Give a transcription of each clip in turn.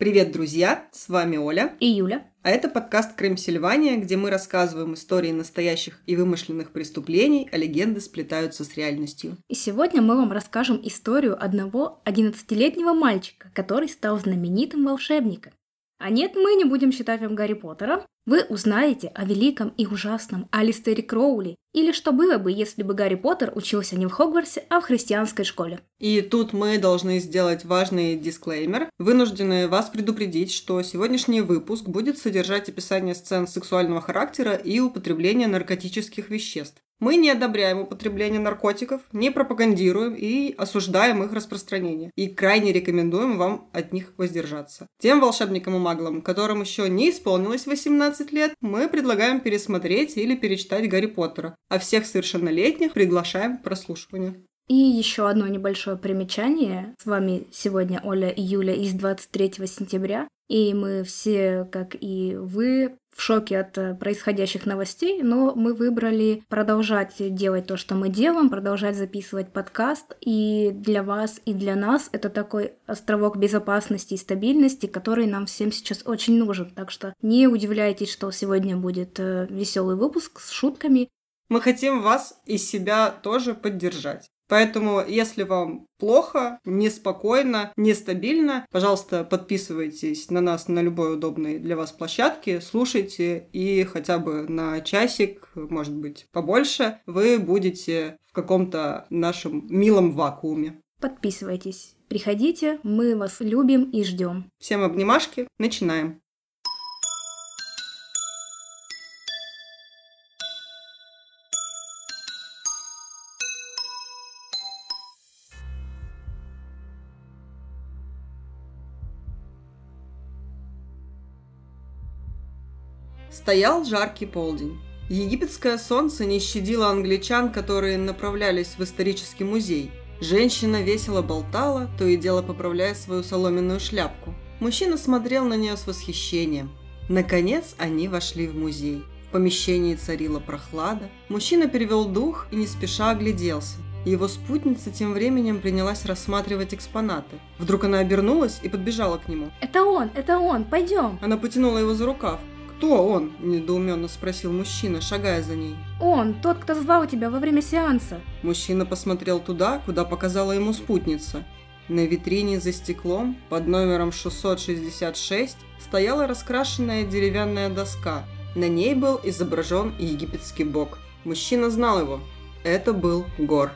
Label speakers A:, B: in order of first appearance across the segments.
A: Привет, друзья! С вами Оля.
B: И Юля.
A: А это подкаст «Крым Сильвания», где мы рассказываем истории настоящих и вымышленных преступлений, а легенды сплетаются с реальностью.
B: И сегодня мы вам расскажем историю одного 11-летнего мальчика, который стал знаменитым волшебником. А нет, мы не будем считать вам Гарри Поттера. Вы узнаете о великом и ужасном Алистере Кроули, или что было бы, если бы Гарри Поттер учился не в Хогвартсе, а в христианской школе.
A: И тут мы должны сделать важный дисклеймер. Вынуждены вас предупредить, что сегодняшний выпуск будет содержать описание сцен сексуального характера и употребления наркотических веществ. Мы не одобряем употребление наркотиков, не пропагандируем и осуждаем их распространение. И крайне рекомендуем вам от них воздержаться. Тем волшебникам и маглам, которым еще не исполнилось 18 лет, мы предлагаем пересмотреть или перечитать Гарри Поттера. А всех совершеннолетних приглашаем к прослушиванию.
B: И еще одно небольшое примечание. С вами сегодня Оля и Юля из 23 сентября. И мы все, как и вы, в шоке от э, происходящих новостей, но мы выбрали продолжать делать то, что мы делаем, продолжать записывать подкаст. И для вас, и для нас это такой островок безопасности и стабильности, который нам всем сейчас очень нужен. Так что не удивляйтесь, что сегодня будет э, веселый выпуск с шутками.
A: Мы хотим вас и себя тоже поддержать. Поэтому, если вам плохо, неспокойно, нестабильно, пожалуйста, подписывайтесь на нас на любой удобной для вас площадке, слушайте, и хотя бы на часик, может быть, побольше, вы будете в каком-то нашем милом вакууме.
B: Подписывайтесь, приходите, мы вас любим и ждем.
A: Всем обнимашки, начинаем. Стоял жаркий полдень. Египетское солнце не щадило англичан, которые направлялись в исторический музей. Женщина весело болтала, то и дело поправляя свою соломенную шляпку. Мужчина смотрел на нее с восхищением. Наконец они вошли в музей. В помещении царила прохлада. Мужчина перевел дух и не спеша огляделся. Его спутница тем временем принялась рассматривать экспонаты. Вдруг она обернулась и подбежала к нему.
B: «Это он! Это он! Пойдем!»
A: Она потянула его за рукав. «Кто он?» – недоуменно спросил мужчина, шагая за ней.
B: «Он, тот, кто звал тебя во время сеанса».
A: Мужчина посмотрел туда, куда показала ему спутница. На витрине за стеклом под номером 666 стояла раскрашенная деревянная доска. На ней был изображен египетский бог. Мужчина знал его. Это был Гор.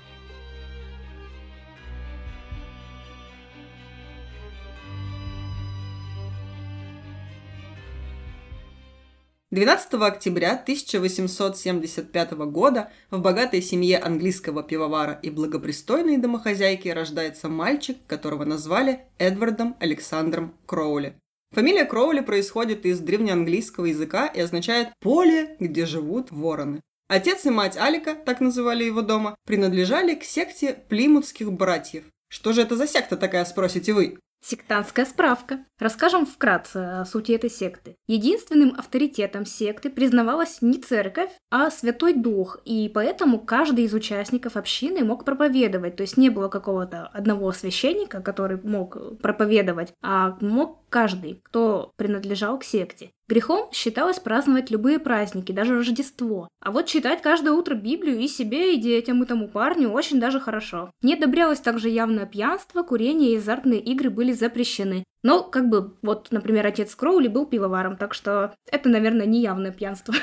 A: 12 октября 1875 года в богатой семье английского пивовара и благопристойной домохозяйки рождается мальчик, которого назвали Эдвардом Александром Кроули. Фамилия Кроули происходит из древнеанглийского языка и означает «поле, где живут вороны». Отец и мать Алика, так называли его дома, принадлежали к секте плимутских братьев. Что же это за секта такая, спросите вы?
B: Сектантская справка. Расскажем вкратце о сути этой секты. Единственным авторитетом секты признавалась не церковь, а Святой Дух, и поэтому каждый из участников общины мог проповедовать. То есть не было какого-то одного священника, который мог проповедовать, а мог каждый, кто принадлежал к секте. Грехом считалось праздновать любые праздники, даже Рождество. А вот читать каждое утро Библию и себе, и детям, и тому парню очень даже хорошо. Не одобрялось также явное пьянство, курение и азартные игры были запрещены. Но, как бы, вот, например, отец Кроули был пивоваром, так что это, наверное, не явное пьянство.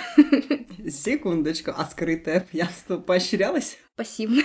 A: Секундочку, а скрытое пьянство поощрялось?
B: Пассивно.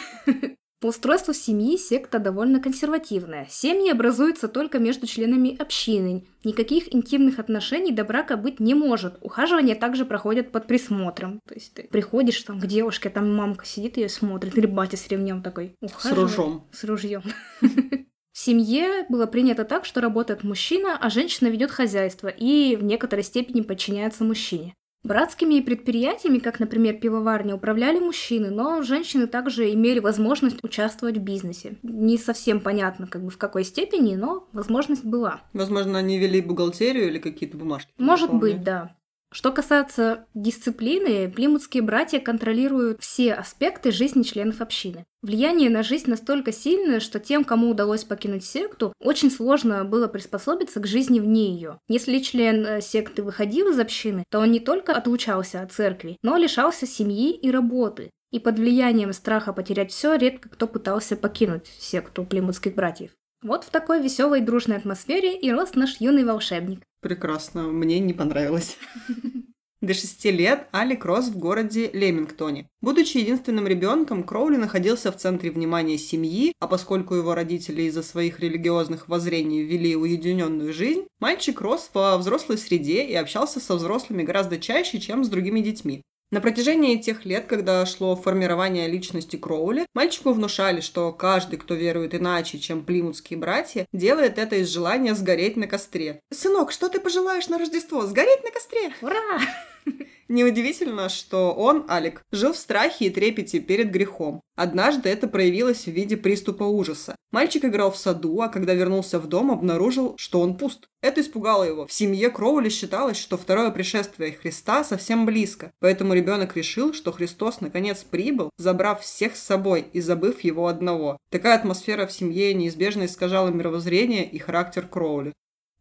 B: По устройству семьи секта довольно консервативная. Семьи образуются только между членами общины. Никаких интимных отношений до брака быть не может. Ухаживание также проходят под присмотром. То есть ты приходишь там к девушке, там мамка сидит ее смотрит, или батя с ремнем такой.
A: С ружом.
B: С ружьем. В семье было принято так, что работает мужчина, а женщина ведет хозяйство и в некоторой степени подчиняется мужчине. Братскими предприятиями, как, например, пивоварня, управляли мужчины, но женщины также имели возможность участвовать в бизнесе. Не совсем понятно, как бы в какой степени, но возможность была.
A: Возможно, они вели бухгалтерию или какие-то бумажки.
B: Может быть, да. Что касается дисциплины, плимутские братья контролируют все аспекты жизни членов общины. Влияние на жизнь настолько сильное, что тем, кому удалось покинуть секту, очень сложно было приспособиться к жизни вне ее. Если член э, секты выходил из общины, то он не только отлучался от церкви, но лишался семьи и работы. И под влиянием страха потерять все редко кто пытался покинуть секту плимутских братьев. Вот в такой веселой дружной атмосфере и рос наш юный волшебник.
A: Прекрасно, мне не понравилось. До шести лет Алик рос в городе Лемингтоне. Будучи единственным ребенком, Кроули находился в центре внимания семьи, а поскольку его родители из-за своих религиозных воззрений вели уединенную жизнь, мальчик рос во взрослой среде и общался со взрослыми гораздо чаще, чем с другими детьми. На протяжении тех лет, когда шло формирование личности Кроули, мальчику внушали, что каждый, кто верует иначе, чем плимутские братья, делает это из желания сгореть на костре. «Сынок, что ты пожелаешь на Рождество? Сгореть на костре!»
B: Ура!
A: Неудивительно, что он, Алик, жил в страхе и трепете перед грехом. Однажды это проявилось в виде приступа ужаса. Мальчик играл в саду, а когда вернулся в дом, обнаружил, что он пуст. Это испугало его. В семье Кроули считалось, что второе пришествие Христа совсем близко, поэтому ребенок решил, что Христос наконец прибыл, забрав всех с собой и забыв его одного. Такая атмосфера в семье неизбежно искажала мировоззрение и характер Кроули.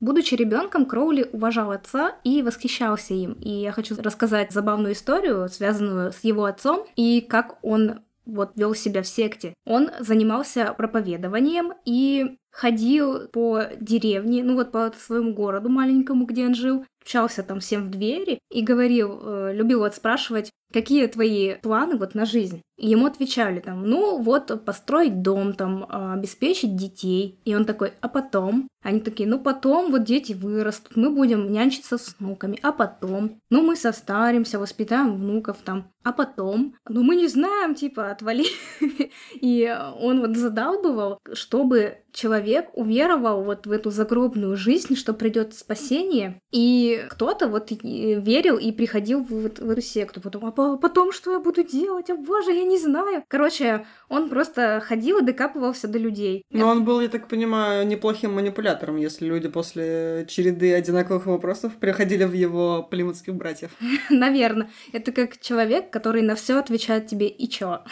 B: Будучи ребенком, Кроули уважал отца и восхищался им. И я хочу рассказать забавную историю, связанную с его отцом, и как он вот вел себя в секте. Он занимался проповедованием и ходил по деревне, ну вот по своему городу маленькому, где он жил, общался там всем в двери и говорил, э, любил вот спрашивать, какие твои планы вот на жизнь. Ему отвечали там, ну вот построить дом, там, а, обеспечить детей. И он такой, а потом? Они такие, ну потом вот дети вырастут, мы будем нянчиться с внуками, а потом? Ну мы состаримся, воспитаем внуков там, а потом? Ну мы не знаем, типа, отвали. И он вот задалбывал, чтобы человек уверовал вот в эту загробную жизнь, что придет спасение. И кто-то вот верил и приходил в, в, в эту секту. Потом, а потом что я буду делать? А боже, я не знаю. Короче, он просто ходил и докапывался до людей.
A: Но он был, я так понимаю, неплохим манипулятором, если люди после череды одинаковых вопросов приходили в его плимутских братьев.
B: Наверное. Это как человек, который на все отвечает тебе и чё.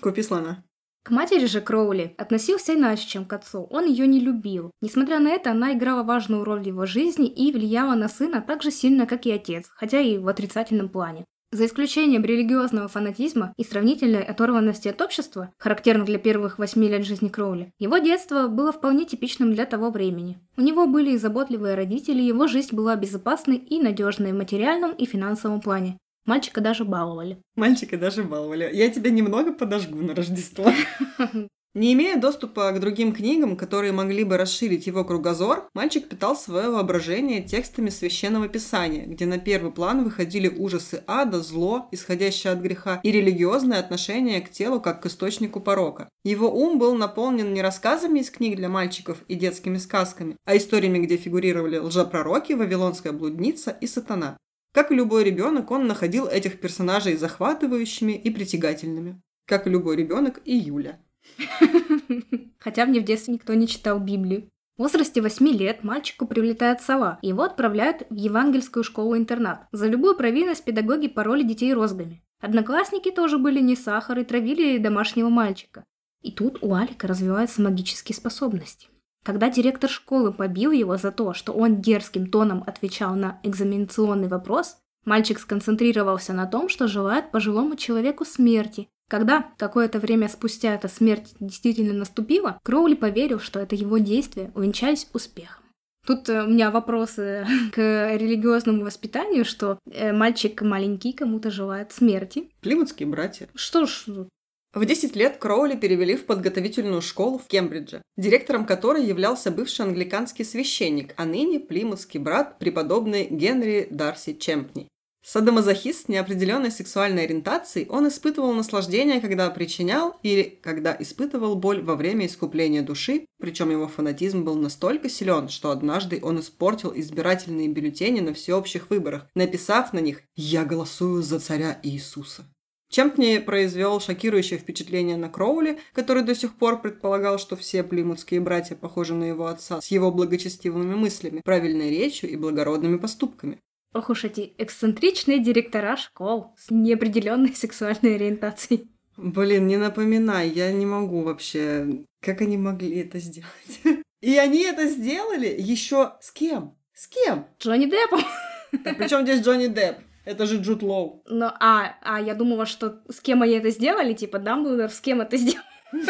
A: Купи слона.
B: К матери же Кроули относился иначе, чем к отцу. Он ее не любил. Несмотря на это, она играла важную роль в его жизни и влияла на сына так же сильно, как и отец, хотя и в отрицательном плане. За исключением религиозного фанатизма и сравнительной оторванности от общества, характерных для первых восьми лет жизни Кроули, его детство было вполне типичным для того времени. У него были и заботливые родители, его жизнь была безопасной и надежной в материальном и финансовом плане. Мальчика даже баловали.
A: Мальчика даже баловали. Я тебя немного подожгу на Рождество. Не имея доступа к другим книгам, которые могли бы расширить его кругозор, мальчик питал свое воображение текстами священного писания, где на первый план выходили ужасы ада, зло, исходящее от греха, и религиозное отношение к телу как к источнику порока. Его ум был наполнен не рассказами из книг для мальчиков и детскими сказками, а историями, где фигурировали лжепророки, вавилонская блудница и сатана. Как и любой ребенок, он находил этих персонажей захватывающими и притягательными. Как и любой ребенок, и Юля.
B: Хотя мне в детстве никто не читал Библию. В возрасте 8 лет мальчику прилетает сова, и его отправляют в евангельскую школу-интернат. За любую провинность педагоги пороли детей розгами. Одноклассники тоже были не сахар и травили домашнего мальчика. И тут у Алика развиваются магические способности. Когда директор школы побил его за то, что он дерзким тоном отвечал на экзаменационный вопрос, мальчик сконцентрировался на том, что желает пожилому человеку смерти, когда какое-то время спустя эта смерть действительно наступила, Кроули поверил, что это его действия увенчались успехом. Тут э, у меня вопросы к религиозному воспитанию, что э, мальчик маленький кому-то желает смерти.
A: Плимутские братья.
B: Что ж,
A: в 10 лет Кроули перевели в подготовительную школу в Кембридже, директором которой являлся бывший англиканский священник, а ныне плимутский брат преподобный Генри Дарси Чемпни. Садомазохист с неопределенной сексуальной ориентацией, он испытывал наслаждение, когда причинял или когда испытывал боль во время искупления души, причем его фанатизм был настолько силен, что однажды он испортил избирательные бюллетени на всеобщих выборах, написав на них «Я голосую за царя Иисуса». Чемпни произвел шокирующее впечатление на Кроули, который до сих пор предполагал, что все плимутские братья похожи на его отца с его благочестивыми мыслями, правильной речью и благородными поступками.
B: Ох уж эти эксцентричные директора школ с неопределенной сексуальной ориентацией.
A: Блин, не напоминай, я не могу вообще. Как они могли это сделать? И они это сделали еще с кем? С кем?
B: Джонни Деппом.
A: Так при чем здесь Джонни Депп? Это же Джуд Лоу.
B: Ну, а, а я думала, что с кем они это сделали, типа Дамблдор с кем это сделал.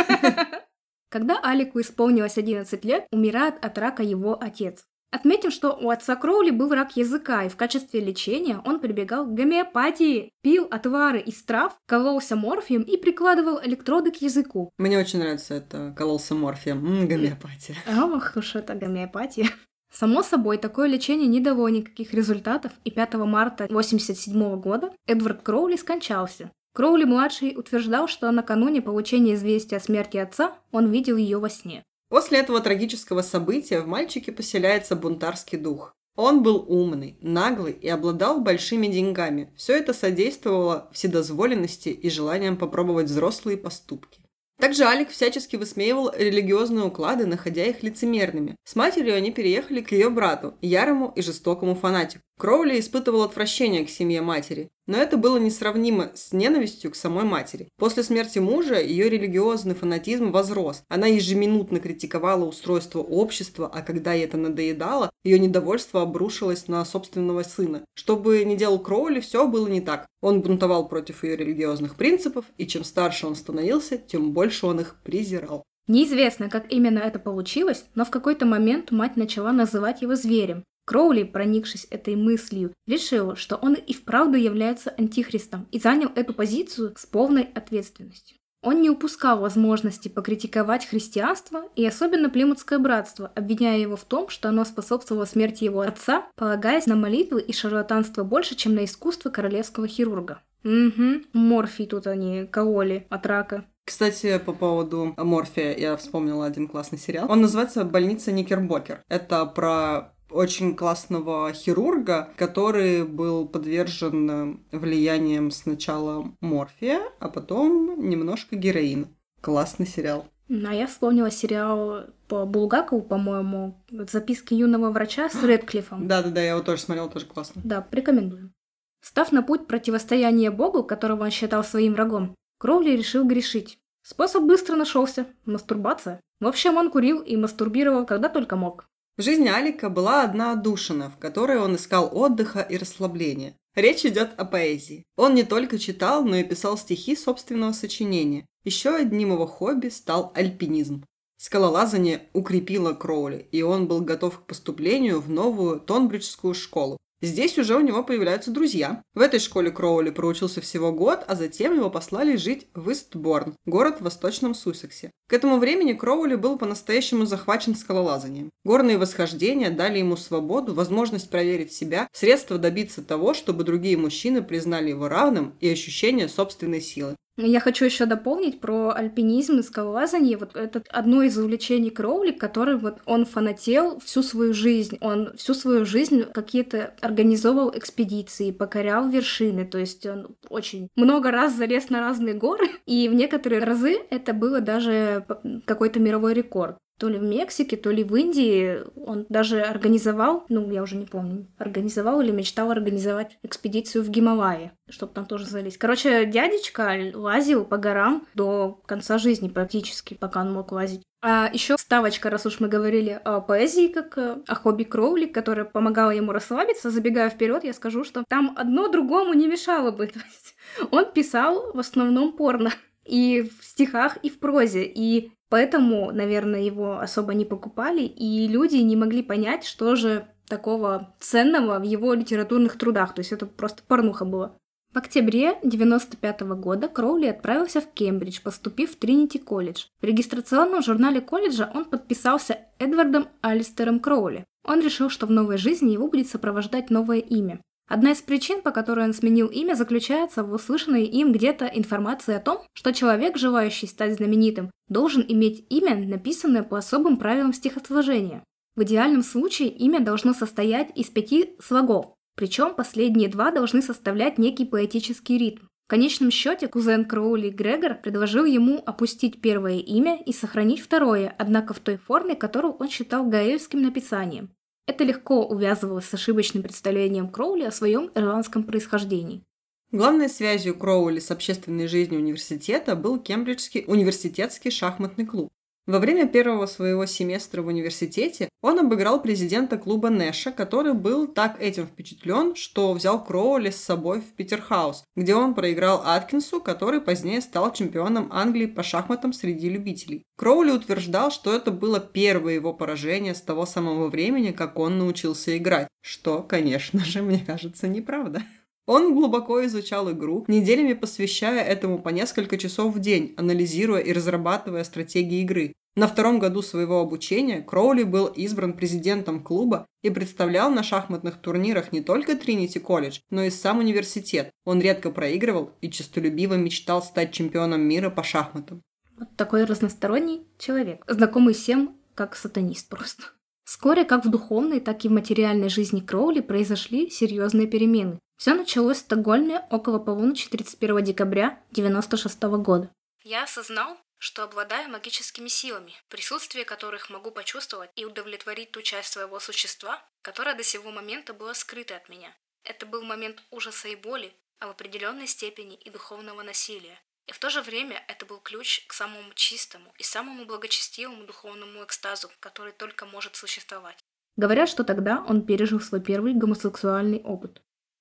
B: Когда Алику исполнилось 11 лет, умирает от рака его отец. Отметим, что у отца Кроули был рак языка, и в качестве лечения он прибегал к гомеопатии, пил отвары из трав, кололся морфием и прикладывал электроды к языку.
A: Мне очень нравится это кололся морфием. М, гомеопатия.
B: Ох уж это гомеопатия. Само собой, такое лечение не дало никаких результатов, и 5 марта 1987 года Эдвард Кроули скончался. Кроули-младший утверждал, что накануне получения известия о смерти отца он видел ее во сне.
A: После этого трагического события в мальчике поселяется бунтарский дух. Он был умный, наглый и обладал большими деньгами. Все это содействовало вседозволенности и желанием попробовать взрослые поступки. Также Алик всячески высмеивал религиозные уклады, находя их лицемерными. С матерью они переехали к ее брату, ярому и жестокому фанатику. Кроули испытывал отвращение к семье матери, но это было несравнимо с ненавистью к самой матери. После смерти мужа ее религиозный фанатизм возрос. Она ежеминутно критиковала устройство общества, а когда ей это надоедало, ее недовольство обрушилось на собственного сына. Что бы ни делал Кроули, все было не так. Он бунтовал против ее религиозных принципов, и чем старше он становился, тем больше он их презирал.
B: Неизвестно, как именно это получилось, но в какой-то момент мать начала называть его зверем. Кроули, проникшись этой мыслью, решил, что он и вправду является антихристом и занял эту позицию с полной ответственностью. Он не упускал возможности покритиковать христианство и особенно Плимутское братство, обвиняя его в том, что оно способствовало смерти его отца, полагаясь на молитвы и шарлатанство больше, чем на искусство королевского хирурга. Угу, морфий тут они кололи от рака.
A: Кстати, по поводу морфия я вспомнила один классный сериал. Он называется «Больница Никербокер». Это про очень классного хирурга, который был подвержен э, влиянием сначала морфия, а потом немножко героина. Классный сериал.
B: А я вспомнила сериал по Булгакову, по-моему, «Записки юного врача» с Редклиффом.
A: Да-да-да, я его тоже смотрела, тоже классно.
B: Да, рекомендую. Став на путь противостояния Богу, которого он считал своим врагом, Кроули решил грешить. Способ быстро нашелся – мастурбация. В общем, он курил и мастурбировал, когда только мог.
A: В жизни Алика была одна отдушина, в которой он искал отдыха и расслабления. Речь идет о поэзии. Он не только читал, но и писал стихи собственного сочинения. Еще одним его хобби стал альпинизм. Скалолазание укрепило Кроули, и он был готов к поступлению в новую Тонбриджскую школу. Здесь уже у него появляются друзья. В этой школе Кроули проучился всего год, а затем его послали жить в Истборн, город в восточном Суссексе. К этому времени Кроули был по-настоящему захвачен скалолазанием. Горные восхождения дали ему свободу, возможность проверить себя, средства добиться того, чтобы другие мужчины признали его равным и ощущение собственной силы.
B: Я хочу еще дополнить про альпинизм и скалолазание. Вот это одно из увлечений Кроули, который вот он фанател всю свою жизнь. Он всю свою жизнь какие-то организовывал экспедиции, покорял вершины. То есть он очень много раз залез на разные горы. И в некоторые разы это было даже какой-то мировой рекорд то ли в Мексике, то ли в Индии. Он даже организовал, ну, я уже не помню, организовал или мечтал организовать экспедицию в Гималайи, чтобы там тоже залезть. Короче, дядечка лазил по горам до конца жизни практически, пока он мог лазить. А еще ставочка, раз уж мы говорили о поэзии, как о хобби Кроули, которая помогала ему расслабиться, забегая вперед, я скажу, что там одно другому не мешало бы. То есть он писал в основном порно и в стихах, и в прозе. И Поэтому, наверное, его особо не покупали, и люди не могли понять, что же такого ценного в его литературных трудах. То есть это просто порнуха была. В октябре 1995 года Кроули отправился в Кембридж, поступив в Тринити колледж. В регистрационном журнале колледжа он подписался Эдвардом Алистером Кроули. Он решил, что в новой жизни его будет сопровождать новое имя. Одна из причин, по которой он сменил имя, заключается в услышанной им где-то информации о том, что человек, желающий стать знаменитым, должен иметь имя, написанное по особым правилам стихосложения. В идеальном случае имя должно состоять из пяти слогов, причем последние два должны составлять некий поэтический ритм. В конечном счете кузен Кроули Грегор предложил ему опустить первое имя и сохранить второе, однако в той форме, которую он считал гаэльским написанием. Это легко увязывалось с ошибочным представлением Кроули о своем ирландском происхождении.
A: Главной связью Кроули с общественной жизнью университета был Кембриджский университетский шахматный клуб. Во время первого своего семестра в университете он обыграл президента клуба Нэша, который был так этим впечатлен, что взял Кроули с собой в Питерхаус, где он проиграл Аткинсу, который позднее стал чемпионом Англии по шахматам среди любителей. Кроули утверждал, что это было первое его поражение с того самого времени, как он научился играть, что, конечно же, мне кажется, неправда. Он глубоко изучал игру, неделями посвящая этому по несколько часов в день, анализируя и разрабатывая стратегии игры. На втором году своего обучения Кроули был избран президентом клуба и представлял на шахматных турнирах не только Тринити колледж, но и сам университет. Он редко проигрывал и честолюбиво мечтал стать чемпионом мира по шахматам.
B: Вот такой разносторонний человек, знакомый всем как сатанист просто. Вскоре как в духовной, так и в материальной жизни Кроули произошли серьезные перемены. Все началось в Стокгольме около полуночи 31 декабря 1996 года. Я осознал, что обладаю магическими силами, присутствие которых могу почувствовать и удовлетворить ту часть своего существа, которая до сего момента была скрыта от меня. Это был момент ужаса и боли, а в определенной степени и духовного насилия. И в то же время это был ключ к самому чистому и самому благочестивому духовному экстазу, который только может существовать. Говорят, что тогда он пережил свой первый гомосексуальный опыт.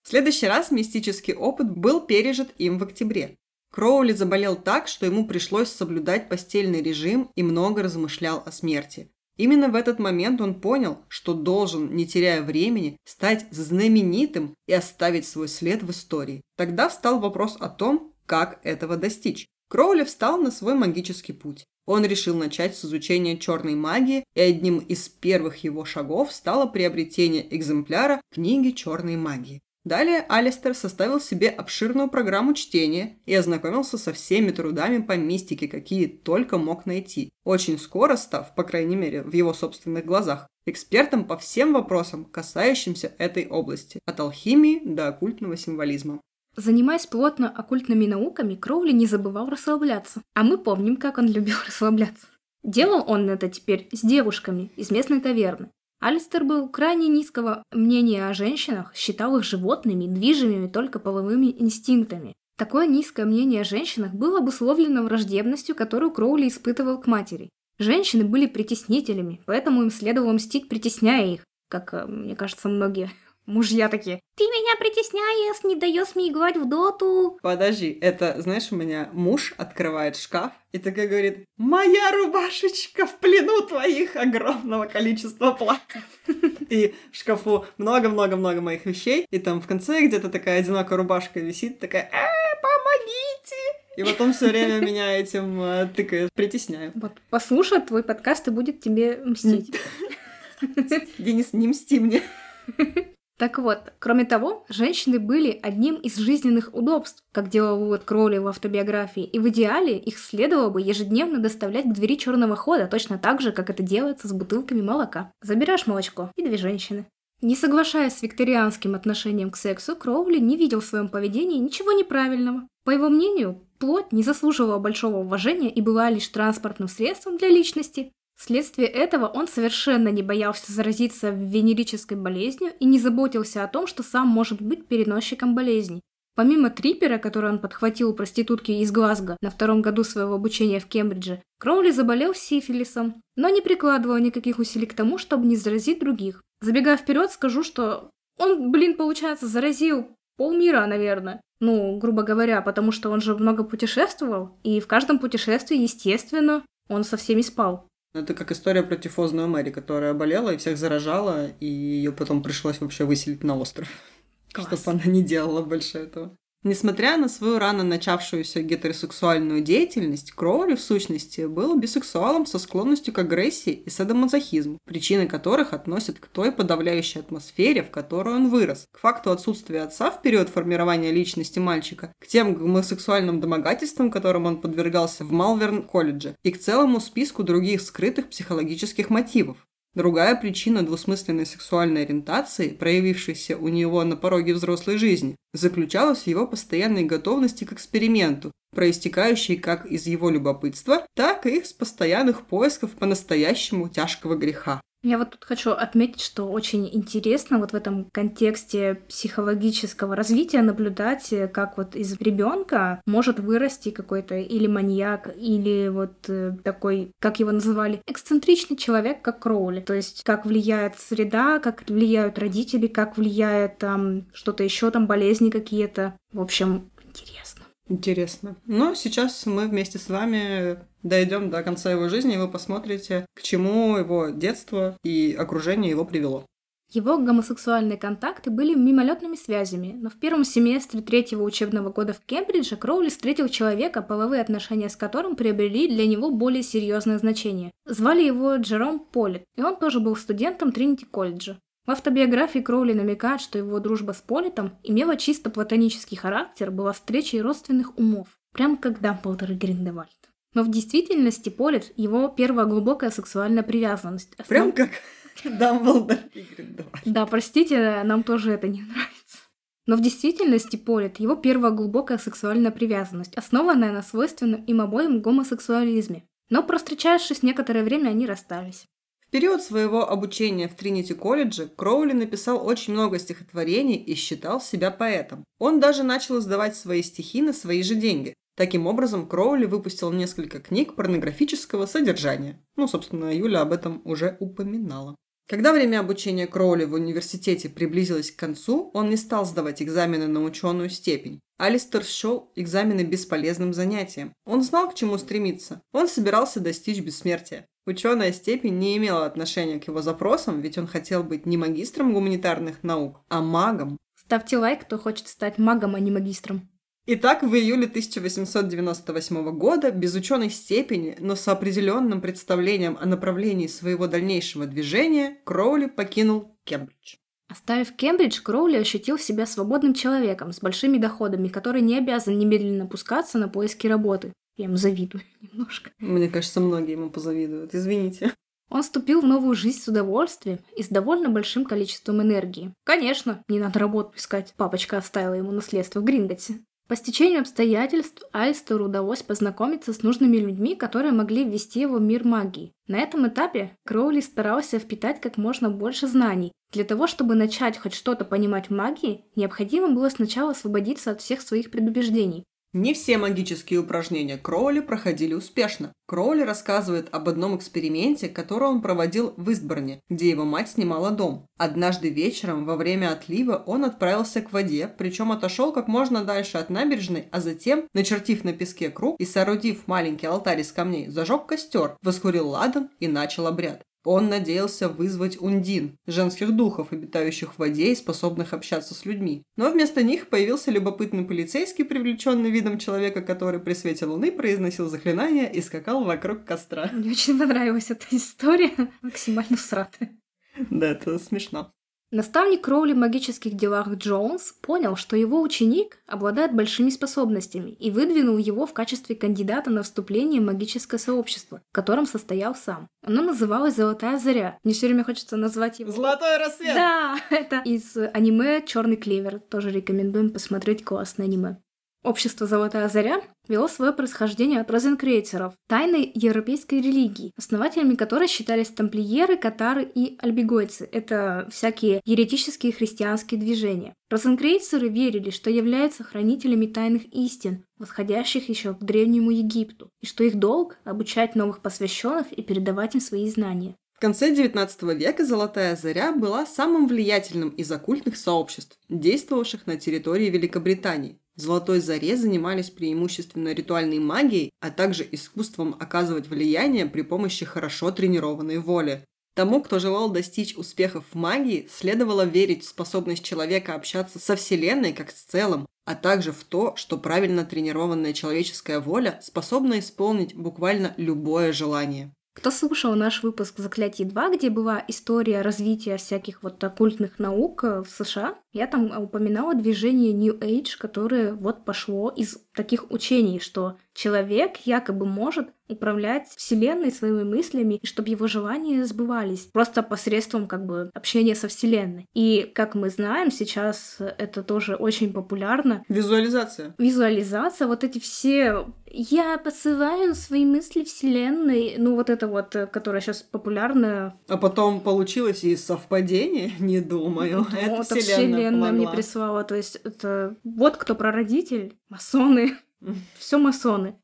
A: Следующий раз мистический опыт был пережит им в октябре. Кроули заболел так, что ему пришлось соблюдать постельный режим и много размышлял о смерти. Именно в этот момент он понял, что должен, не теряя времени, стать знаменитым и оставить свой след в истории. Тогда встал вопрос о том, как этого достичь. Кроули встал на свой магический путь. Он решил начать с изучения черной магии, и одним из первых его шагов стало приобретение экземпляра книги черной магии. Далее Алистер составил себе обширную программу чтения и ознакомился со всеми трудами по мистике, какие только мог найти, очень скоро став, по крайней мере, в его собственных глазах, экспертом по всем вопросам, касающимся этой области, от алхимии до оккультного символизма.
B: Занимаясь плотно оккультными науками, Кроули не забывал расслабляться. А мы помним, как он любил расслабляться. Делал он это теперь с девушками из местной таверны. Алистер был крайне низкого мнения о женщинах, считал их животными, движимыми только половыми инстинктами. Такое низкое мнение о женщинах было обусловлено враждебностью, которую Кроули испытывал к матери. Женщины были притеснителями, поэтому им следовало мстить, притесняя их, как, э, мне кажется, многие Мужья такие, ты меня притесняешь, не даешь мне играть в доту.
A: Подожди, это, знаешь, у меня муж открывает шкаф и такой говорит, моя рубашечка в плену твоих огромного количества платьев. И в шкафу много-много-много моих вещей, и там в конце где-то такая одинокая рубашка висит, такая, э, помогите! И вот он все время меня этим э, тыкает, притесняю.
B: Вот послушает твой подкаст и будет тебе мстить.
A: Денис, не мсти мне.
B: Так вот, кроме того, женщины были одним из жизненных удобств, как делал вывод Кроули в автобиографии, и в идеале их следовало бы ежедневно доставлять к двери черного хода, точно так же, как это делается с бутылками молока. Забираешь молочко, и две женщины. Не соглашаясь с викторианским отношением к сексу, Кроули не видел в своем поведении ничего неправильного. По его мнению, плоть не заслуживала большого уважения и была лишь транспортным средством для личности, Вследствие этого он совершенно не боялся заразиться венерической болезнью и не заботился о том, что сам может быть переносчиком болезни. Помимо трипера, который он подхватил у проститутки из Глазго на втором году своего обучения в Кембридже, Кроули заболел сифилисом, но не прикладывал никаких усилий к тому, чтобы не заразить других. Забегая вперед, скажу, что он, блин, получается, заразил полмира, наверное. Ну, грубо говоря, потому что он же много путешествовал, и в каждом путешествии, естественно, он со всеми спал.
A: Это как история про тифозную Мэри, которая болела и всех заражала, и ее потом пришлось вообще выселить на остров. Чтобы она не делала больше этого. Несмотря на свою рано начавшуюся гетеросексуальную деятельность, Кроули в сущности был бисексуалом со склонностью к агрессии и садомазохизму, причины которых относят к той подавляющей атмосфере, в которой он вырос, к факту отсутствия отца в период формирования личности мальчика, к тем гомосексуальным домогательствам, которым он подвергался в Малверн-колледже, и к целому списку других скрытых психологических мотивов. Другая причина двусмысленной сексуальной ориентации, проявившейся у него на пороге взрослой жизни, заключалась в его постоянной готовности к эксперименту, проистекающей как из его любопытства, так и из постоянных поисков по-настоящему тяжкого греха.
B: Я вот тут хочу отметить, что очень интересно вот в этом контексте психологического развития наблюдать, э, как вот из ребенка может вырасти какой-то или маньяк, или вот э, такой, как его называли, эксцентричный человек, как Кроули. То есть как влияет среда, как влияют родители, как влияет там что-то еще, там болезни какие-то. В общем, интересно.
A: Но сейчас мы вместе с вами дойдем до конца его жизни, и вы посмотрите, к чему его детство и окружение его привело.
B: Его гомосексуальные контакты были мимолетными связями, но в первом семестре третьего учебного года в Кембридже Кроули встретил человека, половые отношения с которым приобрели для него более серьезное значение. Звали его Джером Полит, и он тоже был студентом Тринити колледжа. В автобиографии Кроули намекает, что его дружба с Политом имела чисто платонический характер, была встречей родственных умов, прямо как Дамблдор и Гриндевальд. Но в действительности Полит – его первая глубокая сексуальная привязанность.
A: Основ... Прям как Дамблдор и Гриндевальд.
B: Да, простите, нам тоже это не нравится. Но в действительности Полит – его первая глубокая сексуальная привязанность, основанная на свойственном им обоим гомосексуализме. Но, простречавшись некоторое время, они расстались.
A: В период своего обучения в Тринити-колледже Кроули написал очень много стихотворений и считал себя поэтом. Он даже начал издавать свои стихи на свои же деньги. Таким образом, Кроули выпустил несколько книг порнографического содержания. Ну, собственно, Юля об этом уже упоминала. Когда время обучения Кроули в университете приблизилось к концу, он не стал сдавать экзамены на ученую степень. Алистер счел экзамены бесполезным занятием. Он знал, к чему стремиться. Он собирался достичь бессмертия. Ученая степень не имела отношения к его запросам, ведь он хотел быть не магистром гуманитарных наук, а магом.
B: Ставьте лайк, кто хочет стать магом, а не магистром.
A: Итак, в июле 1898 года, без ученой степени, но с определенным представлением о направлении своего дальнейшего движения, Кроули покинул Кембридж.
B: Оставив Кембридж, Кроули ощутил себя свободным человеком с большими доходами, который не обязан немедленно пускаться на поиски работы. Я ему завидую немножко.
A: Мне кажется, многие ему позавидуют. Извините.
B: Он вступил в новую жизнь с удовольствием и с довольно большим количеством энергии. Конечно, не надо работу искать. Папочка оставила ему наследство в Гринготте. По стечению обстоятельств Альстеру удалось познакомиться с нужными людьми, которые могли ввести его в мир магии. На этом этапе Кроули старался впитать как можно больше знаний. Для того, чтобы начать хоть что-то понимать в магии, необходимо было сначала освободиться от всех своих предубеждений.
A: Не все магические упражнения Кроули проходили успешно. Кроули рассказывает об одном эксперименте, который он проводил в Истборне, где его мать снимала дом. Однажды вечером во время отлива он отправился к воде, причем отошел как можно дальше от набережной, а затем, начертив на песке круг и соорудив маленький алтарь из камней, зажег костер, воскурил ладан и начал обряд. Он надеялся вызвать ундин, женских духов, обитающих в воде и способных общаться с людьми. Но вместо них появился любопытный полицейский, привлеченный видом человека, который при свете луны произносил заклинания и скакал вокруг костра.
B: Мне очень понравилась эта история, максимально сратая.
A: Да, это смешно.
B: Наставник Кроули в магических делах Джонс понял, что его ученик обладает большими способностями и выдвинул его в качестве кандидата на вступление в магическое сообщество, в котором состоял сам. Оно называлось «Золотая заря». Мне все время хочется назвать его...
A: «Золотой рассвет!»
B: Да, это из аниме «Черный клевер». Тоже рекомендуем посмотреть классное аниме. Общество «Золотая заря» вело свое происхождение от розенкрейцеров, тайной европейской религии, основателями которой считались тамплиеры, катары и альбигойцы. Это всякие еретические христианские движения. Розенкрейцеры верили, что являются хранителями тайных истин, восходящих еще к Древнему Египту, и что их долг – обучать новых посвященных и передавать им свои знания.
A: В конце XIX века Золотая Заря была самым влиятельным из оккультных сообществ, действовавших на территории Великобритании. Золотой Заре занимались преимущественно ритуальной магией, а также искусством оказывать влияние при помощи хорошо тренированной воли. Тому, кто желал достичь успехов в магии, следовало верить в способность человека общаться со Вселенной как с целым, а также в то, что правильно тренированная человеческая воля способна исполнить буквально любое желание.
B: Кто слушал наш выпуск «Заклятие 2», где была история развития всяких вот оккультных наук э, в США, я там упоминала движение New Age, которое вот пошло из таких учений, что человек якобы может управлять Вселенной своими мыслями, и чтобы его желания сбывались просто посредством как бы общения со Вселенной. И, как мы знаем, сейчас это тоже очень популярно.
A: Визуализация.
B: Визуализация, вот эти все я посылаю свои мысли Вселенной, ну вот это вот, которая сейчас популярная.
A: А потом получилось и совпадение, не думаю.
B: Ну,
A: это, Вселенная,
B: Вселенная мне прислала, то есть это вот кто прародитель, масоны, все масоны.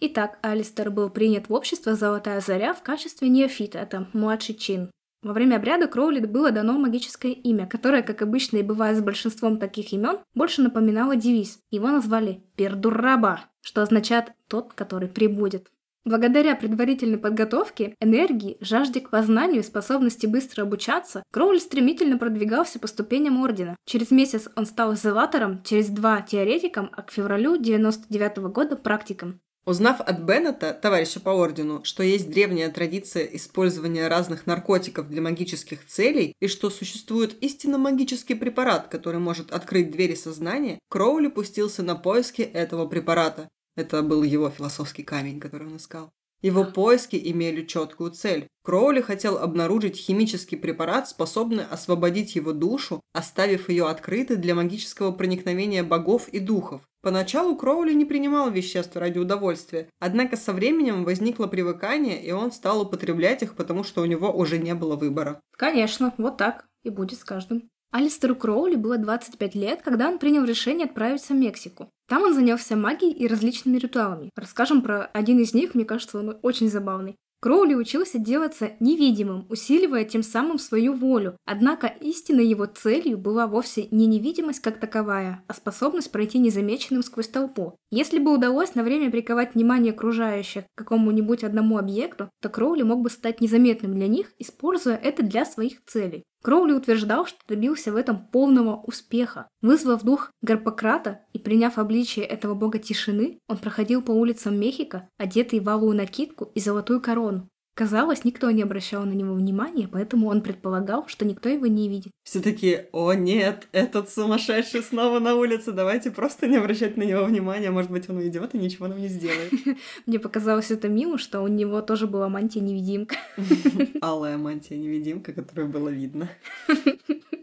B: Итак, Алистер был принят в общество «Золотая заря» в качестве неофита, это младший чин. Во время обряда Кроули было дано магическое имя, которое, как обычно и бывает с большинством таких имен, больше напоминало девиз. Его назвали Пердураба, что означает «тот, который прибудет». Благодаря предварительной подготовке, энергии, жажде к познанию и способности быстро обучаться, Кроули стремительно продвигался по ступеням Ордена. Через месяц он стал зелатором, через два – теоретиком, а к февралю 99 года – практиком.
A: Узнав от Беннета, товарища по ордену, что есть древняя традиция использования разных наркотиков для магических целей и что существует истинно магический препарат, который может открыть двери сознания, Кроули пустился на поиски этого препарата. Это был его философский камень, который он искал. Его поиски имели четкую цель. Кроули хотел обнаружить химический препарат, способный освободить его душу, оставив ее открытой для магического проникновения богов и духов. Поначалу Кроули не принимал веществ ради удовольствия, однако со временем возникло привыкание, и он стал употреблять их, потому что у него уже не было выбора.
B: Конечно, вот так и будет с каждым. Алистеру Кроули было 25 лет, когда он принял решение отправиться в Мексику. Там он занялся магией и различными ритуалами. Расскажем про один из них, мне кажется, он очень забавный. Кроули учился делаться невидимым, усиливая тем самым свою волю. Однако истинной его целью была вовсе не невидимость как таковая, а способность пройти незамеченным сквозь толпу. Если бы удалось на время приковать внимание окружающих к какому-нибудь одному объекту, то Кроули мог бы стать незаметным для них, используя это для своих целей. Кроули утверждал, что добился в этом полного успеха. Вызвав дух Гарпократа и приняв обличие этого бога тишины, он проходил по улицам Мехико, одетый в алую накидку и золотую корону. Казалось, никто не обращал на него внимания, поэтому он предполагал, что никто его не видит.
A: Все такие, о нет, этот сумасшедший снова на улице, давайте просто не обращать на него внимания, может быть, он уйдет и ничего нам не сделает.
B: Мне показалось это мило, что у него тоже была мантия-невидимка.
A: Алая мантия-невидимка, которую было видно.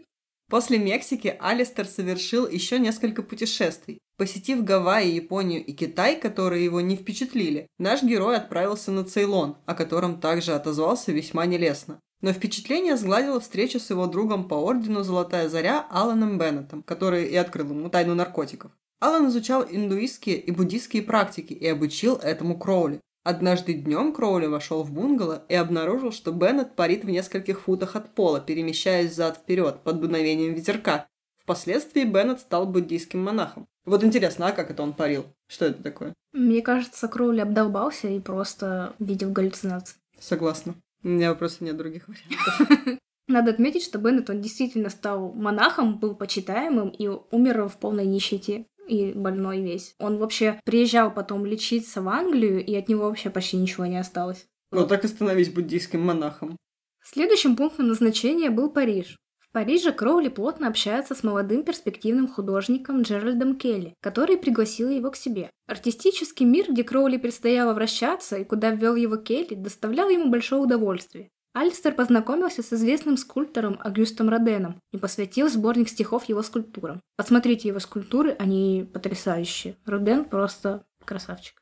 A: После Мексики Алистер совершил еще несколько путешествий. Посетив Гавайи, Японию и Китай, которые его не впечатлили, наш герой отправился на Цейлон, о котором также отозвался весьма нелестно. Но впечатление сгладила встреча с его другом по ордену «Золотая заря» Аланом Беннетом, который и открыл ему тайну наркотиков. Алан изучал индуистские и буддийские практики и обучил этому Кроули. Однажды днем Кроули вошел в бунгало и обнаружил, что Беннет парит в нескольких футах от пола, перемещаясь зад-вперед под дуновением ветерка. Впоследствии Беннет стал буддийским монахом. Вот интересно, а как это он парил? Что это такое?
B: Мне кажется, Кроули обдолбался и просто видел галлюцинации.
A: Согласна. У меня просто нет других вариантов.
B: Надо отметить, что Беннет, он действительно стал монахом, был почитаемым и умер в полной нищете и больной весь. Он вообще приезжал потом лечиться в Англию, и от него вообще почти ничего не осталось.
A: Ну так и становись буддийским монахом.
B: Следующим пунктом назначения был Париж. В Париже Кроули плотно общается с молодым перспективным художником Джеральдом Келли, который пригласил его к себе. Артистический мир, где Кроули предстояло вращаться и куда ввел его Келли, доставлял ему большое удовольствие. Альстер познакомился с известным скульптором Агюстом Роденом и посвятил сборник стихов его скульптурам. Посмотрите его скульптуры, они потрясающие. Роден просто красавчик.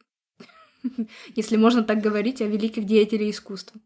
B: Если можно так говорить о великих деятелях искусства.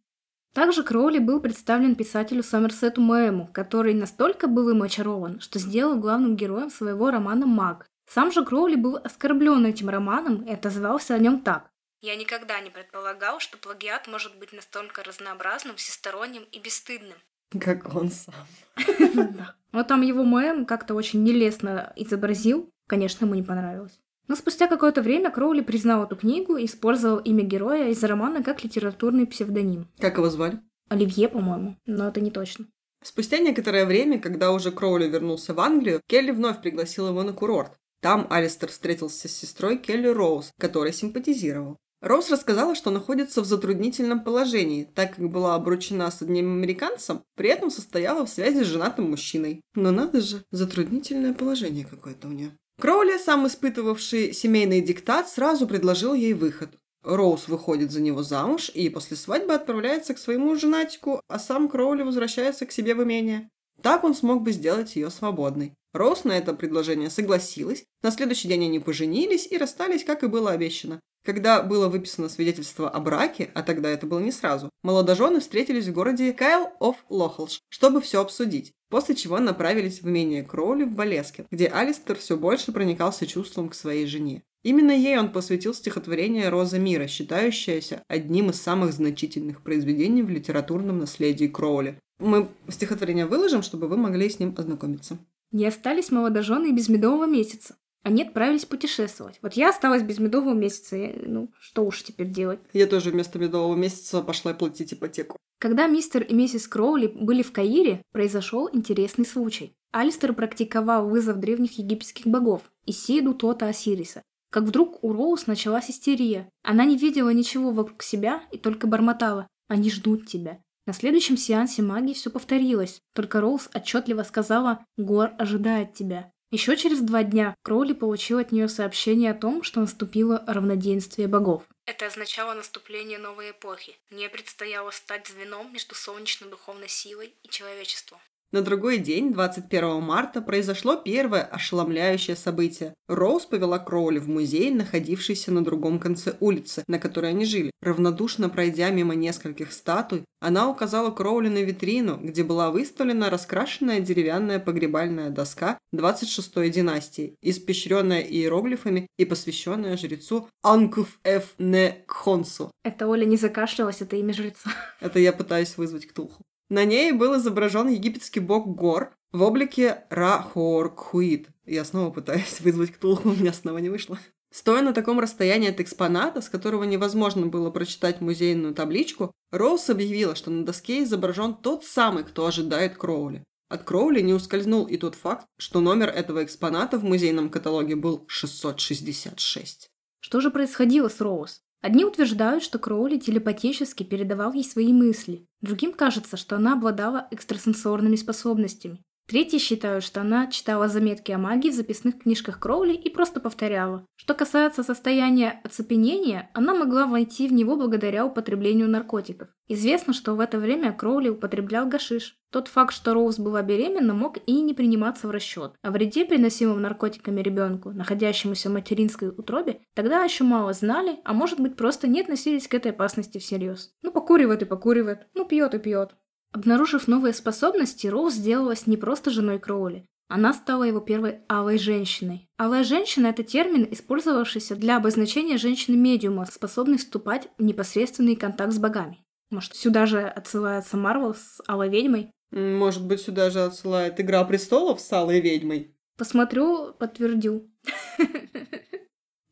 B: Также Кроули был представлен писателю Сомерсету Моэму, который настолько был им очарован, что сделал главным героем своего романа «Маг». Сам же Кроули был оскорблен этим романом и отозвался о нем так. Я никогда не предполагал, что плагиат может быть настолько разнообразным, всесторонним и бесстыдным.
A: Как он сам.
B: Но там его Мэм как-то очень нелестно изобразил. Конечно, ему не понравилось. Но спустя какое-то время Кроули признал эту книгу и использовал имя героя из романа как литературный псевдоним.
A: Как его звали?
B: Оливье, по-моему, но это не точно.
A: Спустя некоторое время, когда уже Кроули вернулся в Англию, Келли вновь пригласил его на курорт. Там Алистер встретился с сестрой Келли Роуз, которой симпатизировал. Роуз рассказала, что находится в затруднительном положении, так как была обручена с одним американцем, при этом состояла в связи с женатым мужчиной. Но надо же, затруднительное положение какое-то у нее. Кроули, сам испытывавший семейный диктат, сразу предложил ей выход. Роуз выходит за него замуж и после свадьбы отправляется к своему женатику, а сам Кроули возвращается к себе в имение. Так он смог бы сделать ее свободной. Роуз на это предложение согласилась, на следующий день они поженились и расстались, как и было обещано. Когда было выписано свидетельство о браке, а тогда это было не сразу, молодожены встретились в городе Кайл оф Лохолш, чтобы все обсудить, после чего направились в имение Кроули в Болеске, где Алистер все больше проникался чувством к своей жене. Именно ей он посвятил стихотворение «Роза мира», считающееся одним из самых значительных произведений в литературном наследии Кроули. Мы стихотворение выложим, чтобы вы могли с ним ознакомиться.
B: Не остались молодожены без медового месяца. Они отправились путешествовать. Вот я осталась без медового месяца. Ну, что уж теперь делать?
A: Я тоже вместо медового месяца пошла платить ипотеку.
B: Когда мистер и миссис Кроули были в Каире, произошел интересный случай. Алистер практиковал вызов древних египетских богов – Исиду, Тота, Осириса как вдруг у Роуз началась истерия. Она не видела ничего вокруг себя и только бормотала «Они ждут тебя». На следующем сеансе магии все повторилось, только Роуз отчетливо сказала «Гор ожидает тебя». Еще через два дня Кроули получил от нее сообщение о том, что наступило равноденствие богов. Это означало наступление новой эпохи. Мне предстояло стать звеном между солнечной духовной силой и человечеством.
A: На другой день, 21 марта, произошло первое ошеломляющее событие. Роуз повела Кроули в музей, находившийся на другом конце улицы, на которой они жили. Равнодушно пройдя мимо нескольких статуй, она указала Кроули на витрину, где была выставлена раскрашенная деревянная погребальная доска 26-й династии, испещренная иероглифами и посвященная жрецу Анкуф Ф. Не Кхонсу.
B: Это Оля не закашлялась, это имя жреца.
A: Это я пытаюсь вызвать Ктулху. На ней был изображен египетский бог Гор в облике Ра-Хор-Кхуит. Я снова пытаюсь вызвать Ктулху, у меня снова не вышло. Стоя на таком расстоянии от экспоната, с которого невозможно было прочитать музейную табличку, Роуз объявила, что на доске изображен тот самый, кто ожидает Кроули. От Кроули не ускользнул и тот факт, что номер этого экспоната в музейном каталоге был 666.
B: Что же происходило с Роуз? Одни утверждают, что Кроули телепатически передавал ей свои мысли. Другим кажется, что она обладала экстрасенсорными способностями. Третьи считают, что она читала заметки о магии в записных книжках Кроули и просто повторяла. Что касается состояния оцепенения, она могла войти в него благодаря употреблению наркотиков. Известно, что в это время Кроули употреблял гашиш. Тот факт, что Роуз была беременна, мог и не приниматься в расчет. О вреде, приносимом наркотиками ребенку, находящемуся в материнской утробе, тогда еще мало знали, а может быть просто не относились к этой опасности всерьез. Ну покуривает и покуривает, ну пьет и пьет. Обнаружив новые способности, Роуз сделалась не просто женой Кроули. Она стала его первой алой женщиной. Алая женщина – это термин, использовавшийся для обозначения женщины-медиума, способной вступать в непосредственный контакт с богами. Может, сюда же отсылается Марвел с Алой Ведьмой?
A: Может быть, сюда же отсылает Игра Престолов с Алой Ведьмой?
B: Посмотрю, подтвердю.